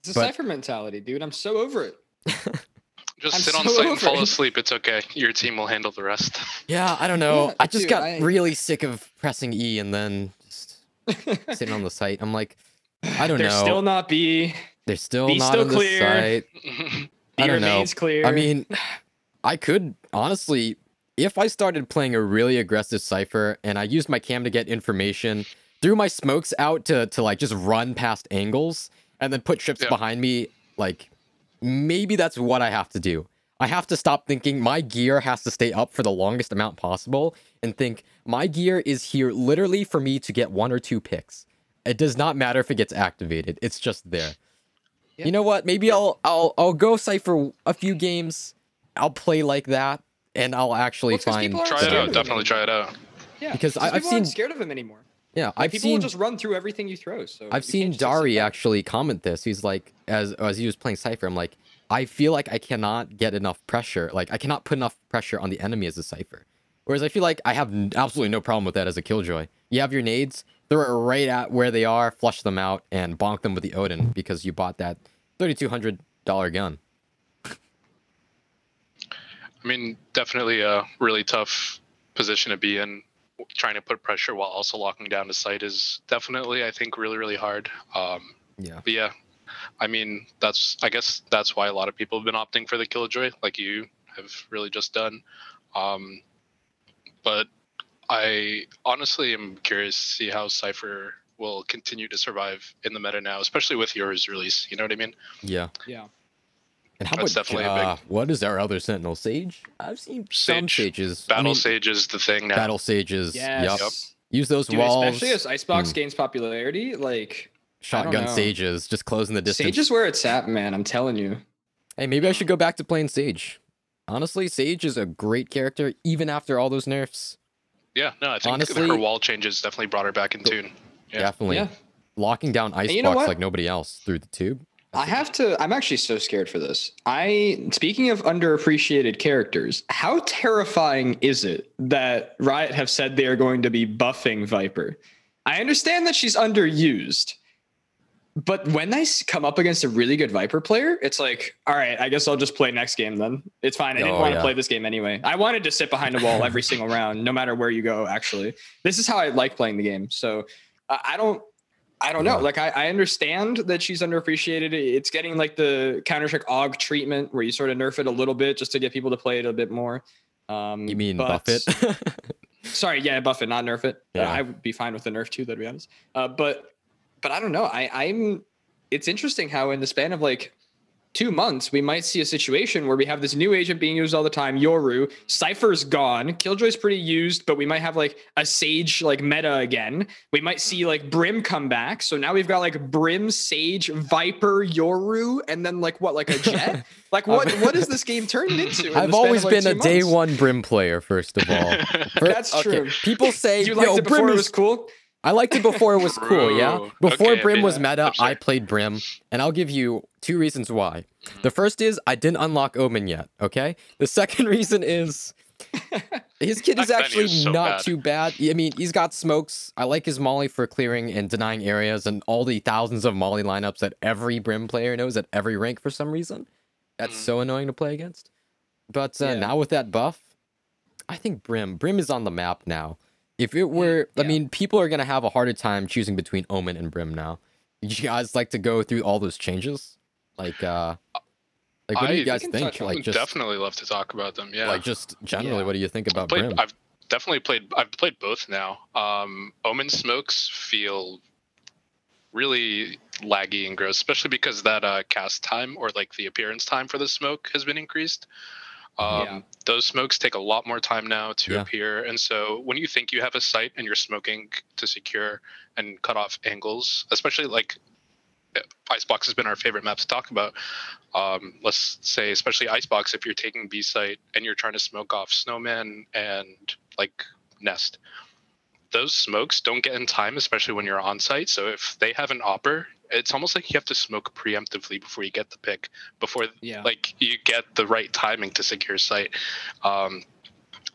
it's a But- Cypher mentality, dude. I'm so over it. Just I'm sit on site and fall it. asleep. It's okay. Your team will handle the rest. Yeah, I don't know. Yeah, I just dude, got I- really sick of pressing E and then just sitting on the site. I'm like, I don't know. There's know. still not B. They're still Be not still on the clear. site. B I don't know. remains clear. I mean, I could honestly, if I started playing a really aggressive Cypher and I used my cam to get information, threw my smokes out to to like just run past angles and then put ships Yeah. behind me, like maybe that's what I have to do. I have to stop thinking my gear has to stay up for the longest amount possible and think my gear is here literally for me to get one or two picks. It does not matter if it gets activated. It's just there. Yeah. You know what? Maybe I'll I'll I'll go Cypher a few games. I'll play like that and I'll actually Well, it's 'cause find people aren't try it out. Definitely try it out. Yeah, because I- I've seen- scared of him anymore. Yeah, Like, I've people seen will just run through everything you throw. So I've seen can't just, like, sit Dari actually comment this. He's like, as as he was playing Cypher, I'm like, I feel like I cannot get enough pressure. Like I cannot put enough pressure on the enemy as a Cypher. Whereas I feel like I have absolutely no problem with that as a Killjoy. You have your nades, throw it right at where they are, flush them out, and bonk them with the Odin because you bought that thirty-two hundred dollar gun. I mean, definitely a really tough position to be in. Trying to put pressure while also locking down the site is definitely, I think, really, really hard. Um, Yeah. but yeah, I mean, that's I guess that's why a lot of people have been opting for the Killjoy, like you have really just done. Um, but I honestly am curious to see how Cypher will continue to survive in the meta now, especially with Yoru's release. You know what I mean? Yeah. Yeah. And how That's about definitely a big- uh, what is our other Sentinel? Sage? I've seen some Sage. sages. I Battle mean, Sage is the thing now. Battle sages. Yes. Yup. Use those Dude, walls. especially as Icebox Hmm. gains popularity, like shotgun know. sages, just closing the distance. Sage is where it's at, man. I'm telling you. Hey, maybe I should go back to playing Sage. Honestly, Sage is a great character even after all those nerfs. Yeah, no, I think Honestly- her wall changes definitely brought her back in tune. Yeah. Definitely. Yeah. Locking down Icebox you know like nobody else through the tube. I have to. I'm actually so scared for this. I speaking of underappreciated characters, how terrifying is it that Riot have said they are going to be buffing Viper? I understand that she's underused, but when they come up against a really good Viper player, it's like, all right, I guess I'll just play next game then. It's fine. I didn't Oh, want to yeah. play this game anyway. I wanted to sit behind a wall every single round, no matter where you go. Actually, this is how I like playing the game. So I don't. I don't know. Like I, I understand that she's underappreciated. It's getting like the Counter Strike AUG treatment where you sort of nerf it a little bit just to get people to play it a bit more. Um, You mean but- buff it? Sorry, yeah, buff it, not nerf it. Uh, Yeah. I would be fine with the nerf too, though, to be honest. Uh, but but I don't know. I, I'm. It's interesting how in the span of like two months, we might see a situation where we have this new agent being used all the time, Yoru. Cypher's gone. Killjoy's pretty used, but we might have like a Sage like meta again. We might see like Brim come back. So now we've got like Brim, Sage, Viper, Yoru, and then like what, like a Jett? like what? what is this game turned into? in I've always of, like, been a two day one Brim player, first of all. For- That's true. People say, You yo, liked it before Brim it is was cool. I liked it before it was cool, yeah? Before Okay, Brim was meta. I played Brim, and I'll give you two reasons why. The first is I didn't unlock Omen yet, okay? The second reason is his kid is actually so not bad. too bad. I mean, he's got smokes. I like his molly for clearing and denying areas and all the thousands of molly lineups that every Brim player knows at every rank for some reason. That's Mhm. so annoying to play against. But uh, Yeah. now with that buff, I think Brim Brim is on the map now. If it were, I mean, people are gonna have a harder time choosing between Omen and Brim now. You guys like to go through all those changes? Like, uh, like what do you guys think? Like, just definitely love to talk about them. Yeah. like just generally, Yeah. what do you think about played, Brim? I've definitely played. I've played both now. Um, Omen smokes feel really laggy and gross, especially because that uh, cast time or like the appearance time for the smoke has been increased. Um, Yeah. Those smokes take a lot more time now to Yeah. appear, and so when you think you have a site and you're smoking to secure and cut off angles, especially like uh, Icebox has been our favorite map to talk about. Um, let's say, especially Icebox, if you're taking B site and you're trying to smoke off Snowman and like Nest, those smokes don't get in time, especially when you're on site. So if they have an opper, it's almost like you have to smoke preemptively before you get the pick, before Yeah. like you get the right timing to secure site. Um,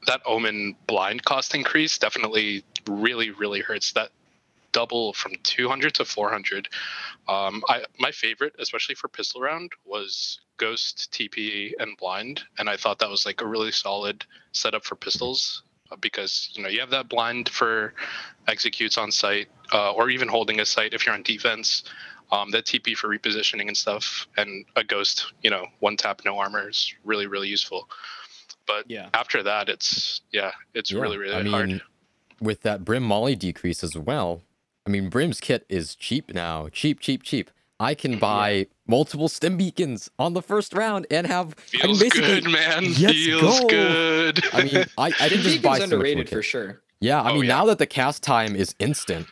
that Omen blind cost increase definitely really, really hurts. That double from 200 to 400. Um, I my favorite, especially for pistol round, was Ghost, TP, and Blind, and I thought that was like a really solid setup for pistols because you know you have that blind for executes on site uh, or even holding a site if you're on defense. Um, that TP for repositioning and stuff, and a ghost, you know, one tap no armor is really really useful. But Yeah. after that, it's yeah, it's Yeah, really really I mean, hard. with that Brim Molly decrease as well. I mean, Brim's kit is cheap now. Cheap, cheap, cheap. I can buy multiple stem beacons on the first round and have I can Feels good, man. Let's Feels go. good. I mean, I, I didn't just buy Beacon's so underrated for sure. Yeah, I Oh, mean, yeah. now that the cast time is instant,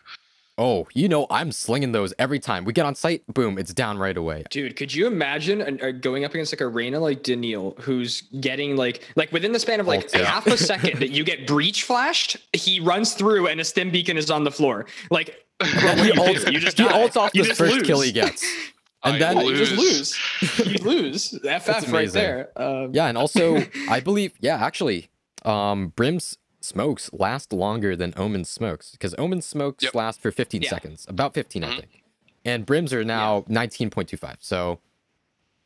oh, you know, I'm slinging those every time we get on site. Boom, it's down right away. Dude, could you imagine an, uh, going up against like a Reyna like Daniil, who's getting like like within the span of like Ults, half a second that you get breach flashed, he runs through and a stem beacon is on the floor. Like And he you ults, do? You just he ults off You the just first lose. kill he gets. And I then You just lose. lose. you lose. FF right amazing. there. Um, Yeah, and also I believe, yeah, actually, um, Brim's smokes last longer than Omen's smokes because Omen's smokes Yep. last for 15 Yeah. seconds, about 15, I Mhm. think, and Brim's are now 19.25. So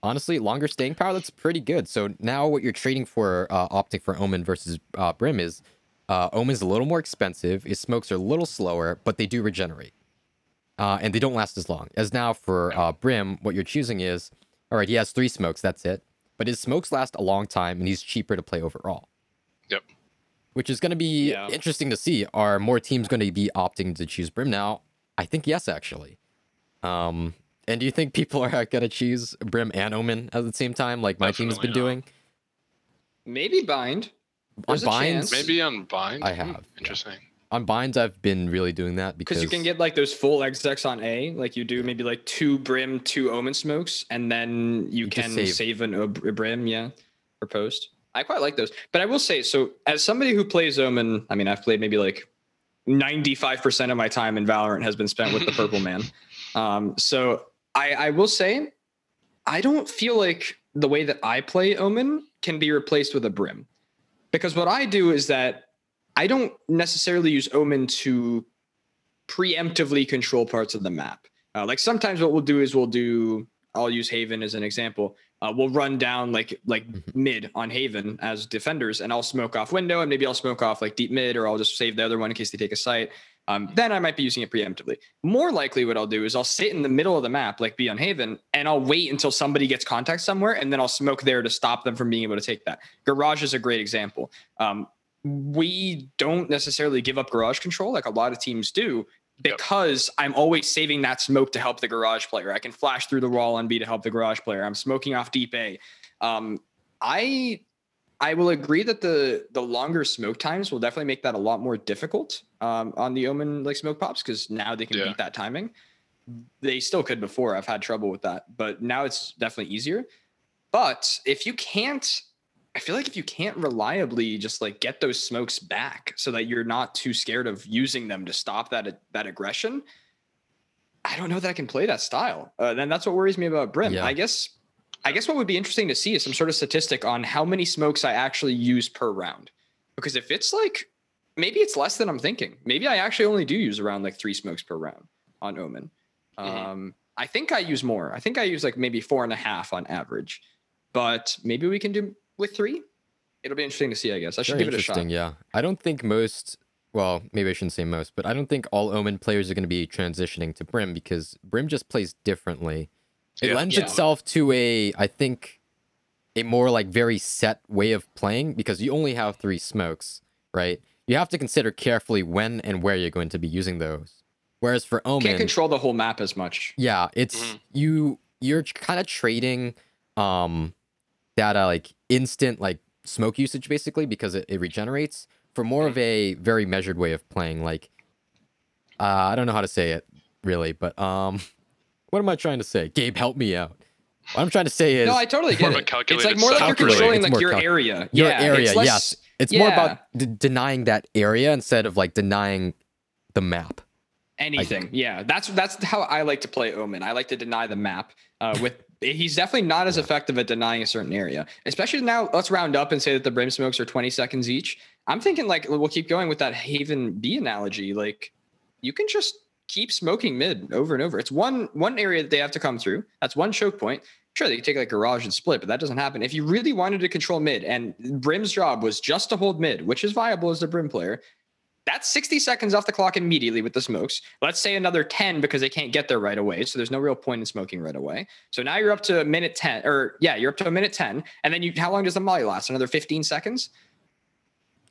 honestly, longer staying power. That's pretty good. So now what you're trading for, uh, opting for Omen versus uh, Brim is, uh, Omen's a little more expensive. His smokes are a little slower, but they do regenerate. Uh, and they don't last as long. As now for uh, Brim, what you're choosing is, all right, he has three smokes, that's it. But his smokes last a long time, and he's cheaper to play overall. Yep. Which is going to be Yeah. interesting to see. Are more teams going to be opting to choose Brim now? I think yes, actually. Um, and do you think people are going to choose Brim and Omen at the same time, like my team's been Definitely doing? maybe bind. On There's a binds. Maybe on bind. I Hmm, have, yeah. Interesting. on binds, I've been really doing that because Because you can get like those full execs on A, like you do maybe like two brim, two omen smokes, and then you, You can save. save, an ob- a brim, yeah, or post. I quite like those. But I will say, so as somebody who plays omen, I mean, I've played maybe like 95% of my time in Valorant has been spent with the purple man. Um, so I, I will say, I don't feel like the way that I play Omen can be replaced with a Brim. Because what I do is that I don't necessarily use Omen to preemptively control parts of the map. Uh, like sometimes what we'll do is we'll do, I'll use Haven as an example. Uh, we'll run down like like Mhm. mid on Haven as defenders, and I'll smoke off window, and maybe I'll smoke off like deep mid, or I'll just save the other one in case they take a site. Um, then I might be using it preemptively. More likely, what I'll do is I'll sit in the middle of the map, like be on Haven, and I'll wait until somebody gets contact somewhere, and then I'll smoke there to stop them from being able to take that. Garage is a great example. Um, we don't necessarily give up garage control like a lot of teams do Yep. because I'm always saving that smoke to help the garage player. I can flash through the wall on B to help the garage player. I'm smoking off deep A. Um, I I will agree that the the longer smoke times will definitely make that a lot more difficult um, on the Omen like smoke pops because now they can Yeah. beat that timing. They still could before. I've had trouble with that, but now it's definitely easier. But if you can't, I feel like if you can't reliably just like get those smokes back so that you're not too scared of using them to stop that that aggression, I don't know that I can play that style. Uh, then that's what worries me about Brim. Yeah. I guess I guess what would be interesting to see is some sort of statistic on how many smokes I actually use per round. Because if it's like maybe it's less than I'm thinking. Maybe I actually only do use around like three smokes per round on Omen. Mhm. Um, I think I use more. I think I use like maybe four and a half on average. But maybe we can do with three. It'll be interesting to see, I guess. I should Very give it a shot. interesting, yeah. I don't think most, well, maybe I shouldn't say most, but I don't think all Omen players are going to be transitioning to Brim because Brim just plays differently. It Yeah. lends Yeah. itself to a, I think, a more like very set way of playing because you only have three smokes, right? You have to consider carefully when and where you're going to be using those. Whereas for Omen, you Can't control the whole map as much. yeah, it's Mhm. you you're kind of trading um that uh, like instant like smoke usage basically because it, it regenerates for more of a very measured way of playing like uh, I don't know how to say it really, but um what am I trying to say? Gabe, help me out. What I'm trying to say is No, I totally More get of a it. It's like more like you're controlling It's like your cal- area. your yeah, area, it's less- yes. It's more about d- denying that area instead of like denying the map. anything. yeah, that's that's how I like to play Omen. I like to deny the map. Uh, with he's definitely not as effective at denying a certain area. Especially now, let's round up and say that the brim smokes are 20 seconds each. I'm thinking like we'll keep going with that Haven B analogy. Like you can just keep smoking mid over and over. It's one one area that they have to come through. That's one choke point. Sure, they could take like garage and split, but that doesn't happen. If you really wanted to control mid, and Brim's job was just to hold mid, which is viable as a Brim player, that's 60 seconds off the clock immediately with the smokes. Let's say another 10 because they can't get there right away. So there's no real point in smoking right away. So now you're up to a minute 10, or yeah, you're up to a minute 10. And then you, how long does the molly last? Another 15 seconds?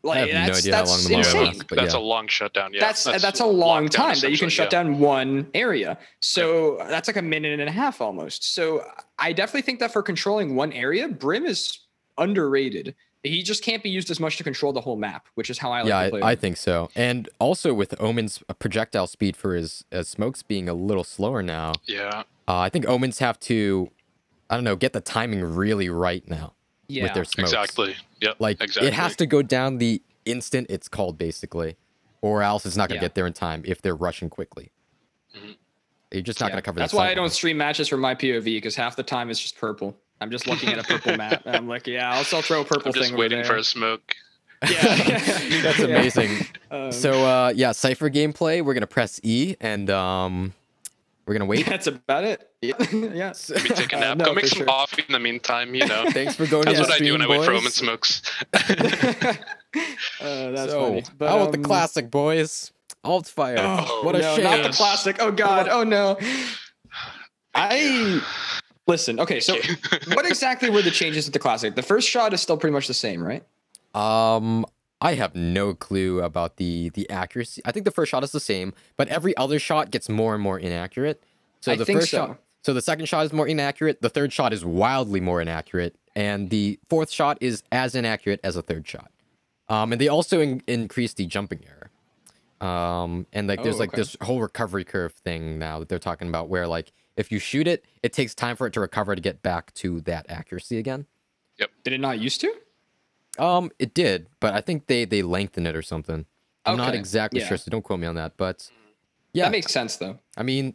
I have no that's, idea how long the molly insane. lasts, but that's yeah. a long shutdown. Yeah, that's that's, a long time that you can shut yeah. down one area. So that's like a minute and a half almost. So I definitely think that for controlling one area, Brim is underrated. He just can't be used as much to control the whole map, which is how I like yeah, to play. I, I think so. And also with Omen's uh, projectile speed for his uh, smokes being a little slower now, Yeah, uh, I think Omens have to, I don't know, get the timing really right now yeah. with their smokes. exactly. Yep. Like exactly. it has to go down the instant it's called, basically, or else it's not gonna Yeah. get there in time if they're rushing quickly. Mhm. You're just not Yeah. gonna cover. That's that why I don't stream matches from my POV because half the time it's just purple. I'm just looking at a purple map and I'm like, yeah, I'll still throw a purple I'm just thing waiting over for a smoke. Yeah, That's Yeah. amazing. Um, So uh, yeah, Cypher gameplay. We're gonna press E and um, we're gonna wait. that's about it. Yeah, yeah. Maybe take a Uh, nap. no, Go make for some sure. coffee in the meantime. You know, Thanks for going. that's to what I do stream, when I wait for boys. Omen smokes. uh, that's so, funny. But, how about the um, classic, boys? Alt fire. Oh, what a no, shame. Not the classic. Oh God. Oh no. I listen. Okay, so what exactly were the changes to the classic? The first shot is still pretty much the same, right? Um, I have no clue about the the accuracy. I think the first shot is the same, but every other shot gets more and more inaccurate. So I the think first so. shot, so the second shot is more inaccurate. The third shot is wildly more inaccurate, and the fourth shot is as inaccurate as a third shot. Um, and they also in- increased the jumping error. Um, and like there's Oh, like okay. this whole recovery curve thing now that they're talking about where like if you shoot it, it takes time for it to recover to get back to that accuracy again. Yep. Did it not used to? Um, it did, but I think they they lengthened it or something. I'm not exactly yeah. sure, so don't quote me on that. But yeah, That makes sense though. I mean,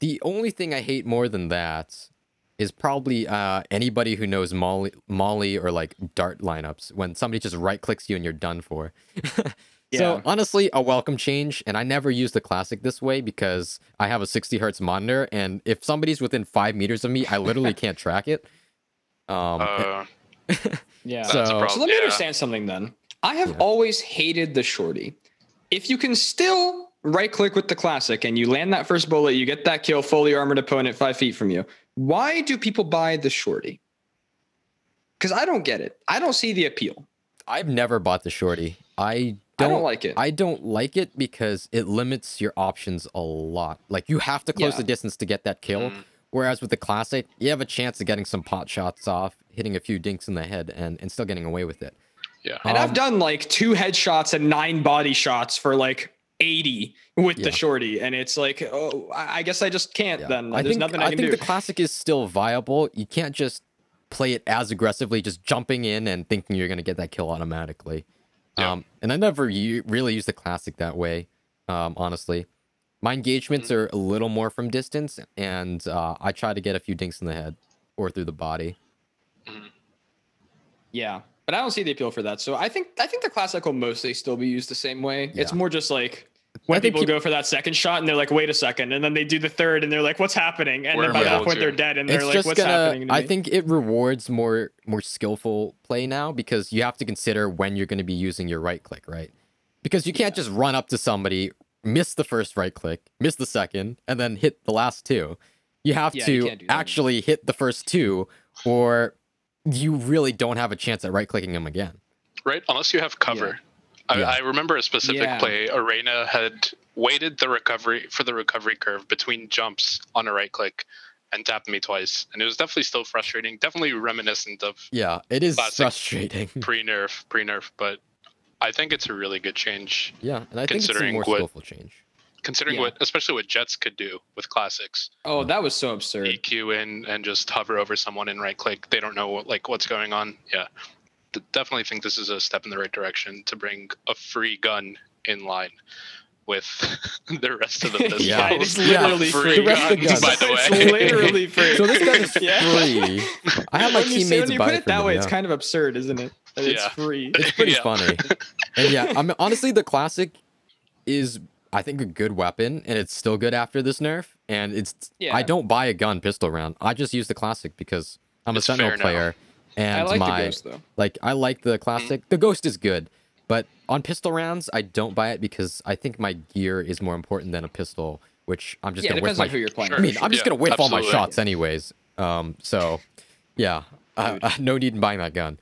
the only thing I hate more than that is probably uh, anybody who knows Molly, Molly or like Dart lineups when somebody just right clicks you and you're done for. Yeah. So honestly, a welcome change, and I never use the classic this way because I have a 60 hertz monitor, and if somebody's within five meters of me, I literally can't track it. Um, Uh, Yeah. So- So let me yeah. understand something then. I have Yeah. always hated the shorty. If you can still right click with the classic and you land that first bullet, you get that kill, fully armored opponent five feet from you. Why do people buy the shorty? Because I don't get it. I don't see the appeal. I've never bought the shorty. I I don't, don't like it. I don't like it because it limits your options a lot. Like you have to close Yeah. the distance to get that kill. Mm. Whereas with the classic, you have a chance of getting some pot shots off, hitting a few dinks in the head, and, and still getting away with it. yeah. and I've Um, done like two headshots and nine body shots for like 80 with Yeah. the shorty. And it's like, oh, I I guess I just can't Yeah. then. I There's think nothing I, I can think do. the classic is still viable. You can't just play it as aggressively, just jumping in and thinking you're gonna get that kill automatically. Yeah. Um, and I never u- really use the classic that way. Um, honestly, my engagements Mm-hmm. are a little more from distance, and uh, I try to get a few dinks in the head or through the body. Yeah, but I don't see the appeal for that. So I think I think the classic will mostly still be used the same way. It's more just like when I people peop- go for that second shot and they're like, wait a second, and then they do the third and they're like, what's happening? And Where then by that point to? they're dead and they're it's like, what's gonna. happening? To I me? think it rewards more more skillful play now because you have to consider when you're going to be using your right click, right? Because you can't just run up to somebody, miss the first right click, miss the second, and then hit the last two. You have Yeah, to can't do that. actually hit the first two, or you really don't have a chance at right clicking them again. right? Unless you have cover. Yeah. I remember a specific Yeah. play. A Reyna had waited the recovery for the recovery curve between jumps on a right click and tapped me twice, and it was definitely still frustrating. Definitely reminiscent of Yeah, it is frustrating. pre nerf, pre nerf, but I think it's a really good change yeah, and I think it's a Considering more what- skillful change. considering Yeah. what, especially what Jetts could do with classics. oh, that was so absurd. EQ in and just hover over someone and right click. They don't know what, like what's going on. Yeah, D- definitely think this is a step in the right direction to bring a free gun in line with the rest of the pistols. Yeah, it is Yeah, literally free free. The rest of the guns, guns. by the way. It's literally free. So this gun is Yeah. free. I have my when you, say, teammates when you buy put it it for that me, way, yeah. it's kind of absurd, isn't it? That it's free. It's pretty Yeah. funny. And yeah, I mean, honestly, the classic is, I think, a good weapon, and it's still good after this nerf. And it's, Yeah. I don't buy a gun pistol round. I just use the classic because I'm It's a Sentinel fair now. Player, and I like my the ghost though. like I like the classic. The ghost is good, but on pistol rounds, I don't buy it because I think my gear is more important than a pistol. Which I'm just Yeah, gonna whiff depends my on who you're playing. I mean, I'm just Yeah, gonna whiff all my shots anyways. Um, so yeah, uh, uh, no need in buying that gun.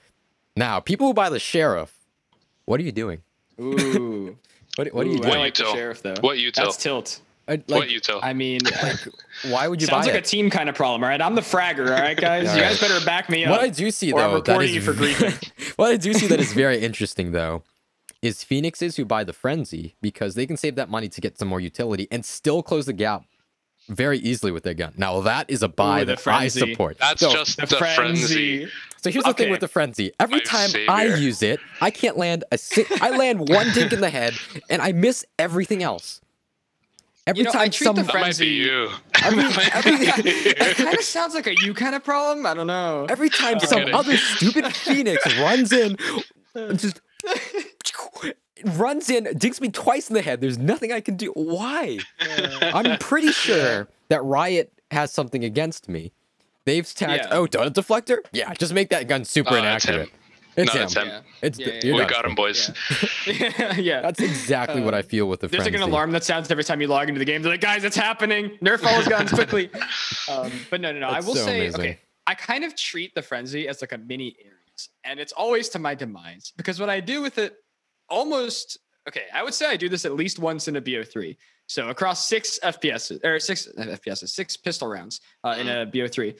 Now, people who buy the sheriff, what are you doing? Ooh. What, what are you doing? I like the sheriff though. What util? That's tilt. Uh, I- like, what you tell? I mean, why would you buy it? sounds buy like it? a team kind of problem. All right, I'm the fragger. All right, guys, All you right. guys better back me up. what I do see or I'm though, that reporting is you for griefing. what I do see that is very interesting though, is phoenixes who buy the frenzy because they can save that money to get some more utility and still close the gap very easily with their gun. Now that is a buy Ooh, the that I support. That's So- just the the, frenzy. frenzy. So here's the thing with the frenzy. Every My time I use it, I can't land a si- I land one dink in the head and I miss everything else. Every You know, I time treat some the That might Frenzy. be you. every, every, It kind of sounds like a you kind of problem. I don't know. every time some kidding. other stupid phoenix runs in just runs in, dinks me twice in the head. There's nothing I can do. Why? I'm pretty sure that Riot has something against me. They've tagged, Yeah. oh, donut deflector? Yeah, just make that gun super Uh, inaccurate. It's No, him. it's him. Yeah. It's Yeah, the- yeah, you're we got him, boys. yeah, yeah. That's exactly what I feel with the frenzy. There's like an alarm that sounds every time you log into the game. They're like, guys, it's happening. Nerf all his guns quickly. Um, but no, no, no. That's I will so say, amazing. okay, I kind of treat the frenzy as like a mini Ares, and it's always to my demise because what I do with it almost okay. I would say I do this at least once in a BO3. So across six FPS or six uh, FPS, six pistol rounds uh, in a BO3,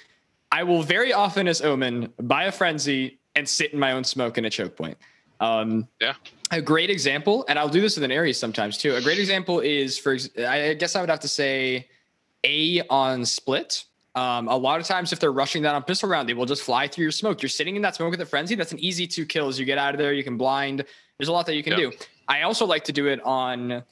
I will very often as Omen buy a frenzy and sit in my own smoke in a choke point. Um, Yeah. A great example, and I'll do this with an Ares sometimes too. A great example is for, I guess I would have to say A on split. Um, a lot of times, if they're rushing that on pistol round, they will just fly through your smoke. You're sitting in that smoke with a frenzy. That's an easy two kills. You get out of there. You can blind. There's a lot that you can Yeah. do. I also like to do it on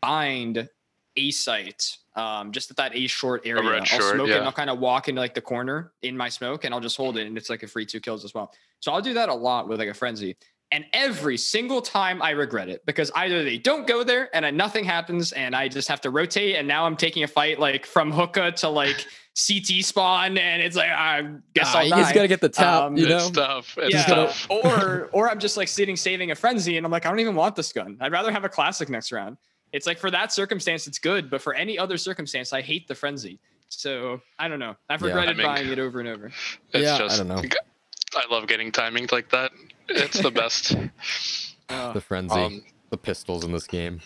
bind A site, um, just at that A short area. red I'll short, smoke it and I'll kind of walk into like the corner in my smoke and I'll just hold it and it's like a free two kills as well. So I'll do that a lot with like a frenzy. And every single time I regret it because either they don't go there and nothing happens and I just have to rotate and now I'm taking a fight like from hookah to like CT spawn and it's like I guess Ah, I'll you die. just gotta get the top, Um, you know. It's tough. It's yeah, tough. or or I'm just like sitting saving a frenzy and I'm like I don't even want this gun. I'd rather have a classic next round. It's like for that circumstance it's good, but for any other circumstance I hate the frenzy. So I don't know. I've Yeah. regretted I mean- buying it over and over. It's Yeah, I don't know. I love getting timing like that. It's the best. Uh, the frenzy, Um, the pistols in this game.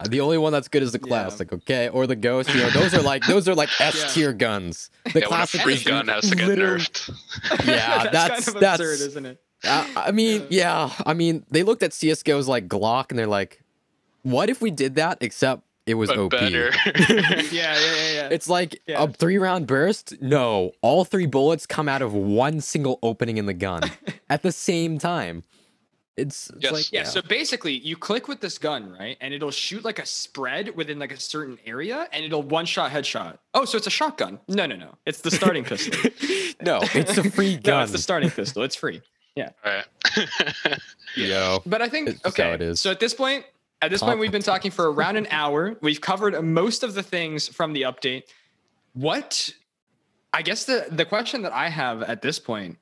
Uh, The only one that's good is the Yeah. classic, okay, or the ghost. You know, those are like those are like S tier guns. The yeah, classic free is gun has to get nerfed. Yeah, that's kind of that's. absurd, isn't it? uh, I mean, yeah, I mean, they looked at CS:GO's like Glock and they're like, "What if we did that except it was But OP?" better. Yeah, yeah, yeah, yeah. It's like Yeah. a three round burst. No, all three bullets come out of one single opening in the gun at the same time. It's, it's Yes. like Yeah, so basically you click with this gun, right? And it'll shoot like a spread within like a certain area and it'll one shot headshot. Oh, so it's a shotgun. No, no, no. It's the starting pistol. no, it's a free gun. no, it's the starting pistol. It's free. Yeah. Alright. Yo, But I think It's okay. it is. So at this point, at this point, we've been talking for around an hour. We've covered most of the things from the update. What I guess the the question that I have at this point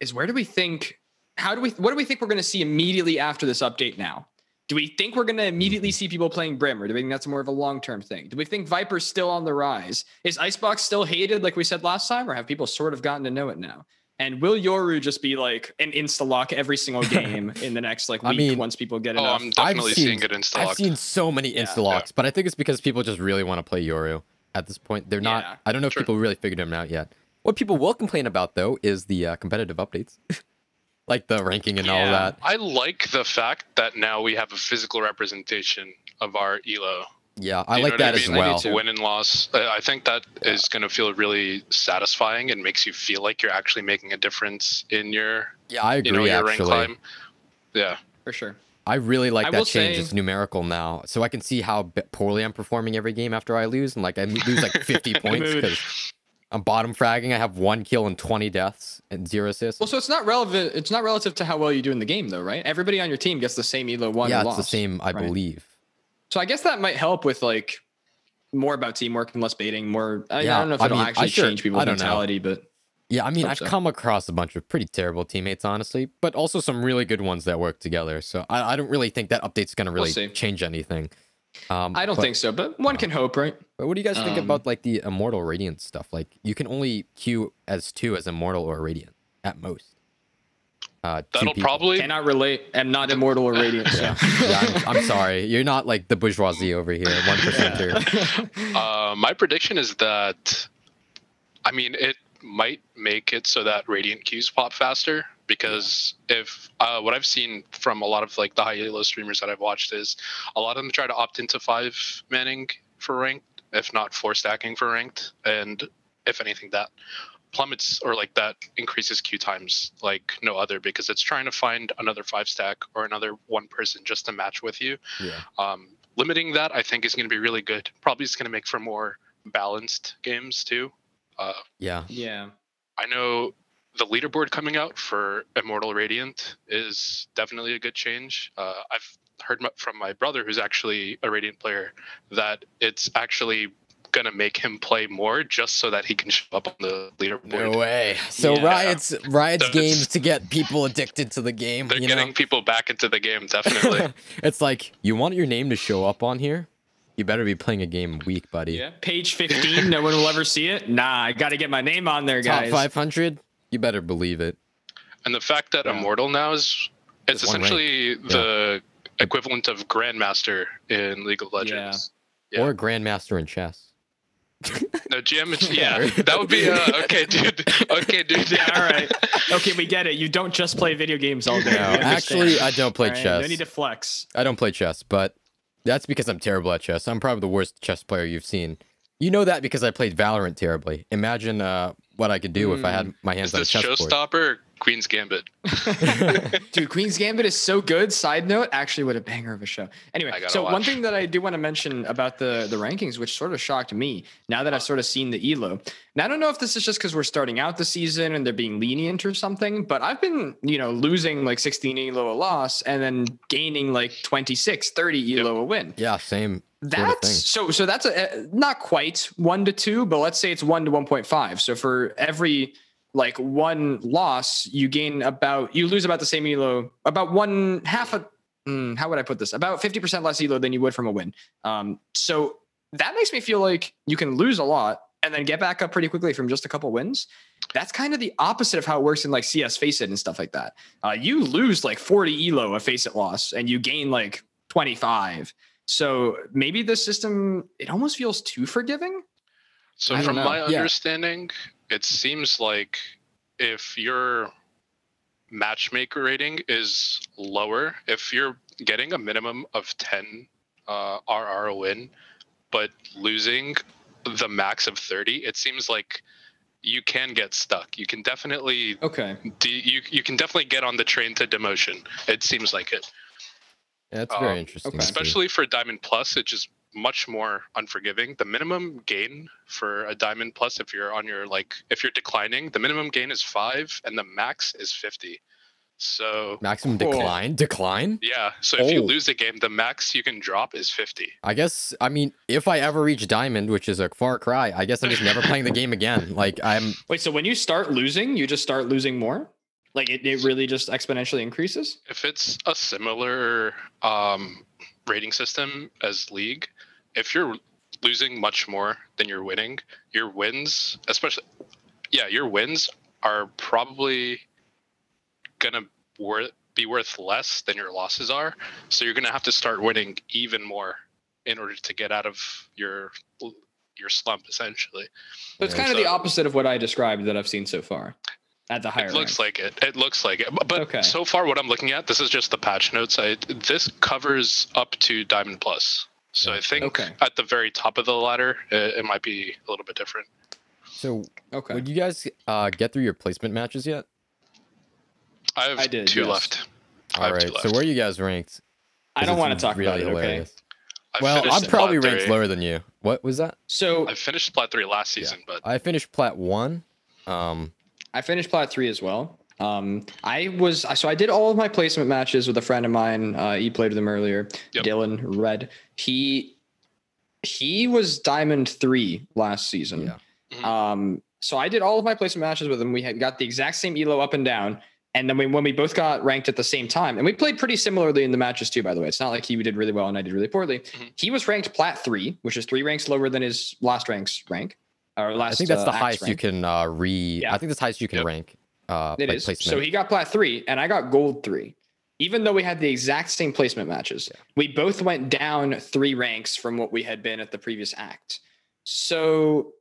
is where do we think how do we what do we think we're gonna see immediately after this update now? Do we think we're gonna immediately see people playing Brim, or do we think that's more of a long-term thing? Do we think Viper's still on the rise? Is Icebox still hated like we said last time, or have people sort of gotten to know it now? And will Yoru just be like an insta lock every single game in the next like I week mean- once people get oh, enough? I'm definitely seen- seeing it insta I've seen so many Yeah. insta locks, but I think it's because people just really want to play Yoru at this point. They're not. Yeah, I don't know if true. people really figured him out yet. What people will complain about though is the uh, competitive updates, like the ranking and all that. I like the fact that now we have a physical representation of our elo. Yeah, I You like that I as mean? I do well. too. Win and loss. I think that is going to feel really satisfying and makes you feel like you're actually making a difference in your, Yeah, I agree. you know, your rank actually, climb. Yeah. for sure. I really like I that change. say- It's numerical now, so I can see how poorly I'm performing every game after I lose, and like I lose like 50 points because I'm bottom fragging. I have one kill and 20 deaths and zero assists. Well, so it's not relevant. It's not relative to how well you do in the game, though, right? Everybody on your team gets the same elo one. yeah, it's loss, the same, I right? believe. So I guess that might help with like more about teamwork and less baiting. More. I, Yeah, I don't know if I it'll mean, I actually sure- change people's don't know. mentality, but Yeah, I mean, I've so. come across a bunch of pretty terrible teammates, honestly, but also some really good ones that work together. So I, I don't really think that update's going to We'll really change anything. Um, I don't but, think so. But one can hope, right? But what do you guys think um, about like the immortal radiant stuff? Like you can only queue as two as immortal or radiant at most. Uh, That'll people. probably Cannot relate. Am not immortal or radiant. So. Yeah, I'm, I'm sorry. You're not like the bourgeoisie over here, one percenter. Uh, my prediction is that, I mean, it might make it so that radiant queues pop faster because if uh, what I've seen from a lot of like the high elo streamers that I've watched is a lot of them try to opt into five manning for ranked, if not four stacking for ranked, and if anything that plummets or like that increases queue times like no other because it's trying to find another five stack or another one person just to match with you yeah. um, limiting that i think is going to be really good probably it's going to make for more balanced games too uh, Yeah. yeah. i know the leaderboard coming out for immortal radiant is definitely a good change uh, i've heard from my brother who's actually a radiant player that it's actually going to make him play more just so that he can show up on the leaderboard No way. So Yeah. Riot's Riot's That's- games to get people addicted to the game. they're you know? getting people back into the game definitely it's like you want your name to show up on here. You better be playing a game week, buddy. Yeah. Page 15. no one will ever see it. Nah, I got to get my name on there, guys. Top 500. You better believe it. And the fact that Yeah. Immortal now is it's Just one rank. essentially the equivalent of Grandmaster in League of Legends. Yeah. Or grandmaster in chess. No GM. Yeah, that would be uh, okay, dude. Okay, dude. Yeah, all right. Okay, we get it. You don't just play video games all day. No, actually, I don't play All right, chess. No need to flex. I don't play chess, but that's because I'm terrible at chess. I'm probably the worst chess player you've seen. You know that because I played Valorant terribly. Imagine uh, what I could do if I had my hands Is on a this chessboard. Showstopper or Queen's Gambit? Dude, Queen's Gambit is so good. Side note, actually, what a banger of a show. Anyway, I gotta so one thing that I do want to mention about the the rankings, which sort of shocked me, now that I've sort of seen the Elo, Now I don't know if this is just because we're starting out the season and they're being lenient or something, but I've been, you know, losing like 16 Elo a loss and then gaining like 26, 30 Elo a win. yeah, same. sort of That's so so that's a, uh, not quite one to two, but let's say it's one to one point five. So for every like one loss, you gain about you lose about the same elo, about one half a mm, how would I put this? About fifty percent less elo than you would from a win. Um, so that makes me feel like you can lose a lot and then get back up pretty quickly from just a couple wins. That's kind of the opposite of how it works in like CS FACEIT and stuff like that. Uh, you lose like 40 elo a FACEIT loss and you gain like 25. So maybe the system it almost feels too forgiving. So from know. my Yeah. understanding, it seems like if your matchmaker rating is lower, if you're getting a minimum of 10 uh, RR win, but losing the max of 30, it seems like you can get stuck. You can definitely Okay. de- you you can definitely get on the train to demotion. It seems like it. Yeah, that's Uh, very interesting. okay. especially for diamond plus it just much more unforgiving the minimum gain for a diamond plus if you're on your like if you're declining the minimum gain is five and the max is 50 so maximum Cool. decline. Decline. yeah so if you Oh. lose the game the max you can drop is 50 I guess. I mean, if I ever reach diamond, which is a far cry, I guess I'm just never playing the game again. Like I'm. Wait, so when you start losing, you just start losing more? Like it, it really just exponentially increases? if it's a similar um, rating system as league if you're losing much more than you're winning your wins especially yeah your wins are probably gonna worth be worth less than your losses are. So you're gonna have to start winning even more in order to get out of your your slump essentially. So it's Yeah, kind of the opposite of what I described that I've seen so far at the higher It looks ranks. like it. It looks like it. But- But Okay. so far, what I'm looking at, this is just the patch notes. I this covers up to Diamond Plus. So I think Okay. at the very top of the ladder, it, it might be a little bit different. So, Okay. would you guys uh, get through your placement matches yet? I have I did, two yes. left. All right. All have right. two So where are you guys ranked? I don't want to talk really about it, okay? hilarious. I Well, I'm probably ranked 3. lower than you. What was that? So I finished Plat 3 last Yeah. season, but I finished plat one. Um, I finished plat three as well. Um, I was so I did all of my placement matches with a friend of mine. Uh, he played with him earlier, Yep. Dylan Red. He he was diamond three last season. Yeah. Mhm. Um, so I did all of my placement matches with him. We had got the exact same elo up and down. And then we, when we both got ranked at the same time, and we played pretty similarly in the matches too, by the way. It's not like he did really well and I did really poorly. Mhm. He was ranked plat three, which is three ranks lower than his last ranks rank. Or last, I think that's uh, the axe highest you can uh, re. Yeah. I think that's the highest you can Yep. rank. Uh, It like is. placement. So he got plat three, and I got gold three. Even though we had the exact same placement matches, we both went down three ranks from what we had been at the previous act. So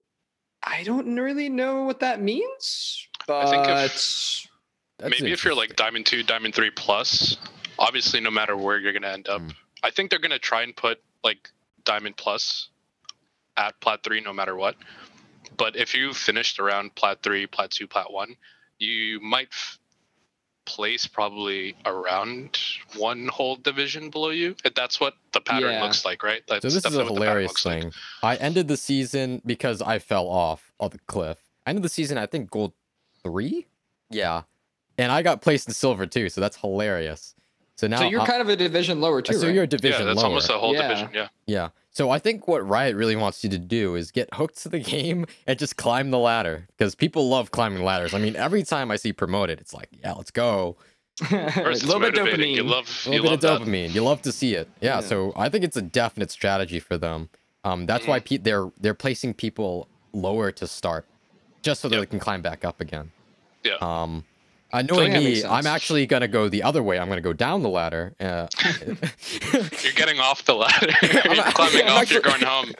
I don't really know what that means, but I think if- maybe if you're like. Diamond 2, Diamond 3 plus, obviously no matter where you're going to end up, Mm. I think they're going to try and put like Diamond plus at Plat 3 no matter what. But if you finished around Plat 3, Plat 2, Plat 1, you might f- place probably around one whole division below you. That's what the pattern Yeah. looks like, right? That's So this is a definitely what the pattern hilarious looks like. thing. I ended the season because I fell off of the cliff. I ended the season, I think, gold three. Yeah, and I got placed in silver too. So that's hilarious. So now, so you're I- kind of a division lower too, so right? you're a division Yeah, that's lower. almost a whole Yeah. division. Yeah. Yeah. So I think what Riot really wants you to do is get hooked to the game and just climb the ladder because people love climbing ladders. I mean, every time I see promoted, it's like, yeah, let's go. a First, it's little bit motivating. dopamine. You love, A you little love bit of dopamine. You love to see it. Yeah, Yeah. So I think it's a definite strategy for them. Um, that's Mm-hmm. why pe- they're they're placing people lower to start, just so that Yep. they can climb back up again. Yeah. Um, Uh, feel knowing like that me, I'm actually gonna go the other way. I'm gonna go down the ladder. Uh, You're getting off the ladder. I'm- you're climbing I'm off. You're going home.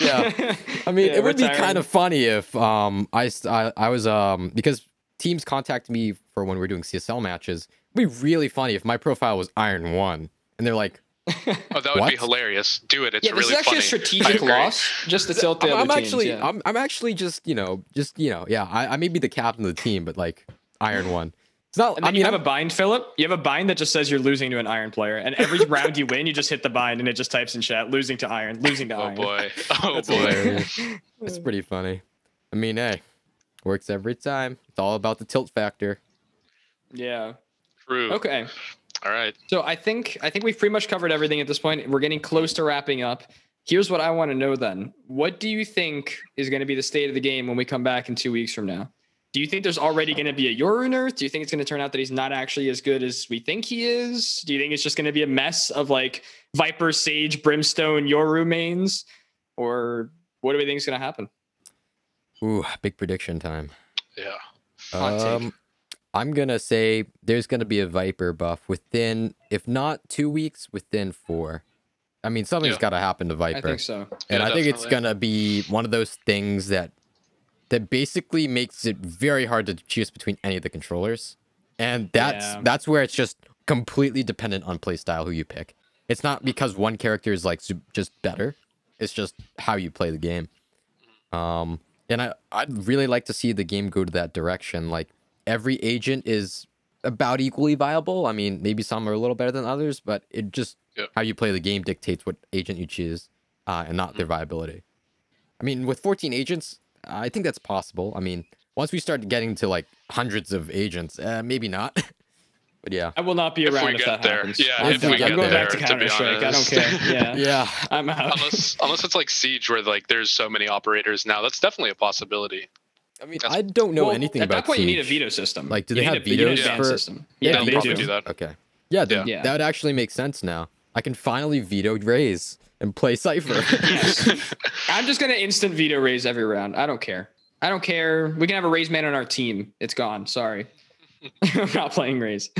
yeah. I mean, Yeah, it would be kind of funny if um I, s- I I was um because teams contact me for when we're doing CSL matches. It'd be really funny if my profile was Iron One and they're like, Oh, that would What? be hilarious. Do it. It's yeah, this is actually funny. a strategic loss just to tilt the I'm, other I'm teams. actually yeah. I'm I'm actually just you know just you know yeah I, I may be the captain of the team but like Iron One. It's not. And I mean, you have I'm- a bind, Philip. You have a bind that just says you're losing to an iron player, and every round you win, you just hit the bind, and it just types in chat, losing to iron, losing to iron. Oh iron. boy. Oh That's boy. hilarious. It's pretty funny. I mean, hey, works every time. It's all about the tilt factor. Yeah. True. Okay. All right. So I think I think we've pretty much covered everything at this point. We're getting close to wrapping up. Here's what I want to know then. What do you think is going to be the state of the game when we come back in two weeks from now? Do you think there's already going to be a Yoru nerf? Do you think it's going to turn out that he's not actually as good as we think he is? Do you think it's just going to be a mess of like Viper, Sage, Brimstone, Yoru mains? Or what do we think is going to happen? Ooh, big prediction time. Yeah. Hot take. Um, I'm gonna say there's gonna be a Viper buff within, if not two weeks, within four. I mean, something's Yeah. got to happen to Viper. I think so. and Yeah, I think it's gonna be one of those things that that basically makes it very hard to choose between any of the controllers, and that's Yeah. that's where it's just completely dependent on playstyle who you pick. It's not because one character is like just better; it's just how you play the game. Um, and I I'd really like to see the game go to that direction. Like every agent is about equally viable. I mean, maybe some are a little better than others, but it just Yep. how you play the game dictates what agent you choose, uh, and not their viability. I mean, with 14 agents, I think that's possible. I mean, once we start getting to like hundreds of agents, uh, maybe not. but yeah, I will not be If around if, get that there. happens. Yeah, I'm, if we I'm going there, back to to Counter Strike. I don't care. Yeah. yeah. I'm out. Unless unless it's like Siege where like there's so many operators now, that's definitely a possibility. I mean, That's- I don't know Well, anything At about that point, you need a veto system. Like, do You they need have a- you need a vetoes ban for- system? Yeah, Yeah, they'll they do. do that. Okay. Yeah, then Yeah. that would actually make sense now. I can finally veto Raze and play Cypher. Yes. I'm just gonna instant veto Raze every round. I don't care. I don't care. We can have a Raze man on our team. It's gone. Sorry. I'm not playing Raze.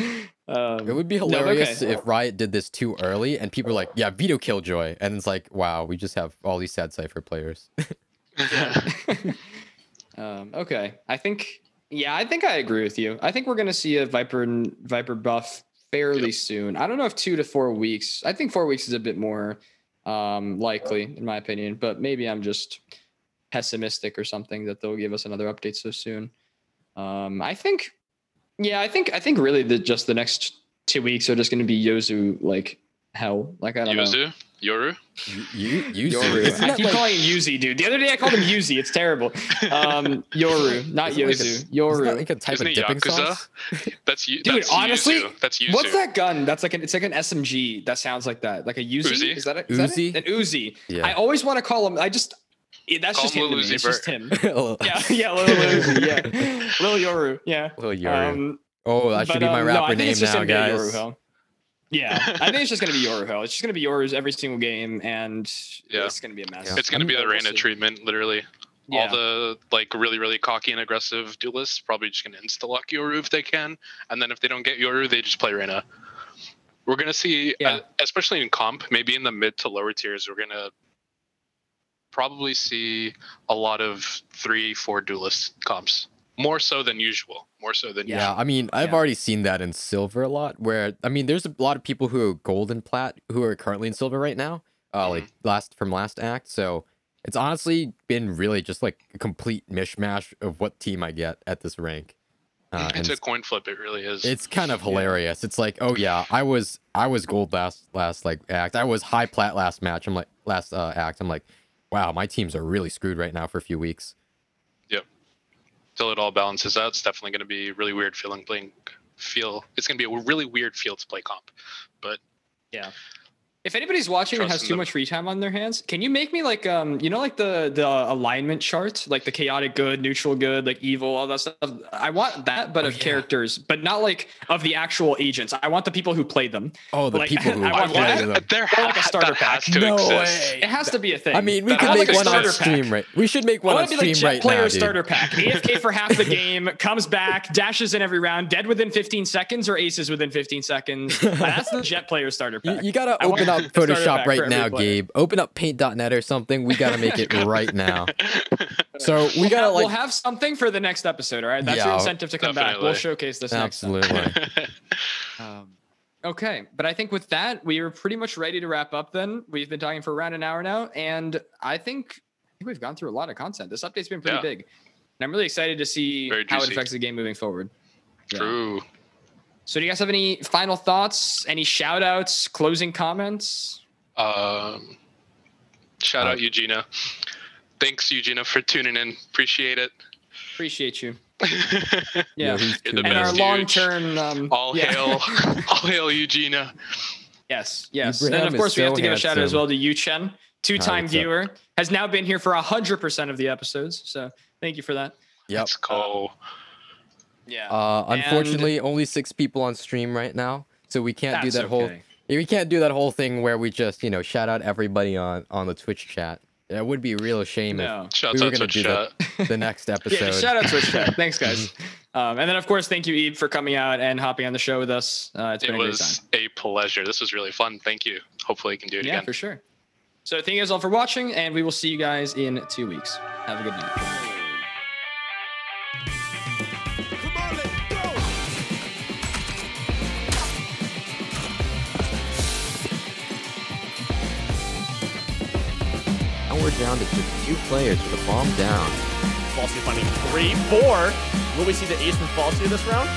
Um, It would be no, hilarious okay. if Riot did this too early and people are like, yeah, veto Killjoy. And it's like, wow, we just have all these sad Cypher players. um, okay. I think. Yeah, I think I agree with you. I think we're gonna see a Viper and Viper buff fairly Yep. soon. I don't know if two to four weeks. I think four weeks is a bit more um, likely, in my opinion. But maybe I'm just pessimistic or something that they'll give us another update so soon. Um, I think. Yeah, I think I think really the just the next two weeks are just going to be Yozu like hell. Like I don't know. Yuzu, Yoru. You, you, Yoru. Isn't I keep like- calling him Yuzi, dude. The other day I called him Yuzi. It's terrible. Um, Yoru, not Isn't it like Yozu. a- Isn't that Yoru. like a type Isn't of it dipping Yakuza? sauce? That's you. Dude, that's honestly, Yuzu. that's Yuzu. What's that gun? That's like an it's like an SMG that sounds like that, like a Uzi. Uzi? Is that, a, is that Uzi? it? An Uzi. Yeah. I always want to call him. I just it- that's just him him. To Lil me. It's just him. Yeah, yeah, Lil Uzi. Yeah, Lil Yoru. Yeah. Yoru. Um, oh, that should but, be my um, no, rapper I think name it's just now, gonna be guys. Yoru Hell. Yeah, I think it's just gonna be Yoru Hell. It's just gonna be Yorus every single game, and Yeah. it's gonna be a mess. Yeah. It's gonna be the We'll Reyna treatment, literally. Yeah. All the like really, really cocky and aggressive duelists probably just gonna insta lock Yoru if they can, and then if they don't get Yoru, they just play Reyna. We're gonna see, Yeah. uh, especially in comp, maybe in the mid to lower tiers, we're gonna probably see a lot of three, four duelist comps, more so than usual. More so than Yeah, I mean, I've Yeah. already seen that in silver a lot. Where I mean, there's a lot of people who are gold and plat who are currently in silver right now. Uh, like last from last act. So it's honestly been really just like a complete mishmash of what team I get at this rank. Uh, It's a it's, coin flip. It really is. it's kind of hilarious. It's like, oh yeah, I was I was gold last last like act. I was high plat last match. I'm like last uh, act. I'm like, wow, my teams are really screwed right now for a few weeks. Till it all balances out, it's definitely going to be really weird feeling playing. Feel it's going to be a really weird feel to play comp. It's If anybody's watching and has too them. much free time on their hands, can you make me like um you know like the the alignment chart, like the chaotic good, neutral good, like evil, all that stuff. I want that, but of yeah. characters, but not like of the actual agents. I want the people who played them. Oh, the Like, people who I want play that. them. There Or like a starter that has pack. to No exist. way. It has to be a thing. I mean, we But could make like, one on starter pack. stream right. We should make I one on want to be like stream Jett right player now, starter dude. pack. AFK for half the game, comes back, dashes in every round, dead within 15 seconds or aces within 15 seconds. That's the Jett player starter You, pack. you gotta open up a starter Photoshop right now, player. Gabe. Open up Paint.net or something. We gotta make it right now. So we We'll gotta have, like we'll have something for the next episode. All right, that's Yeah, your incentive to come back. We'll showcase this next time. absolutely. Um, okay, but I think with that, we are pretty much ready to wrap up. Then we've been talking for around an hour now, and I think, I think we've gone through a lot of content. This update's been pretty Yeah. big, and I'm really excited to see how it affects the game moving forward. Yeah. True. So, do you guys have any final thoughts? Any shout outs, closing comments? Um, shout Uh, out Eugenia. Thanks, Eugenia, for tuning in. Appreciate it. Appreciate you. Yeah, Yeah. You're too the and our best, long dude. term. Um, All yeah. hail, all hail Eugenia. Yes, yes. And of course, is we have to give a shout out as well to Yu Chen, two time what's up? viewer, has now been here for 100% of the episodes. So thank you for that. Yep. Let's go. Yeah. Uh, And- unfortunately, only six people on stream right now, so we can't do That's that whole. okay. We can't do that whole thing where we just you know shout out everybody on on the Twitch chat. That would be a real shame No. if Shouts we were gonna do chat. the, the next episode. Yeah, shout out Twitch chat. Thanks, guys. Um, and then, of course, thank you, Eve, for coming out and hopping on the show with us. Uh, it's It been a great was time. a pleasure. This was really fun. Thank you. Hopefully, you can do it Yeah, again. Yeah, for sure. So, thank you guys all for watching, and we will see you guys in two weeks. Have a good night. Down to just two players with a bomb down. Falsey finding three, four. Will we see the ace from Falsey this round?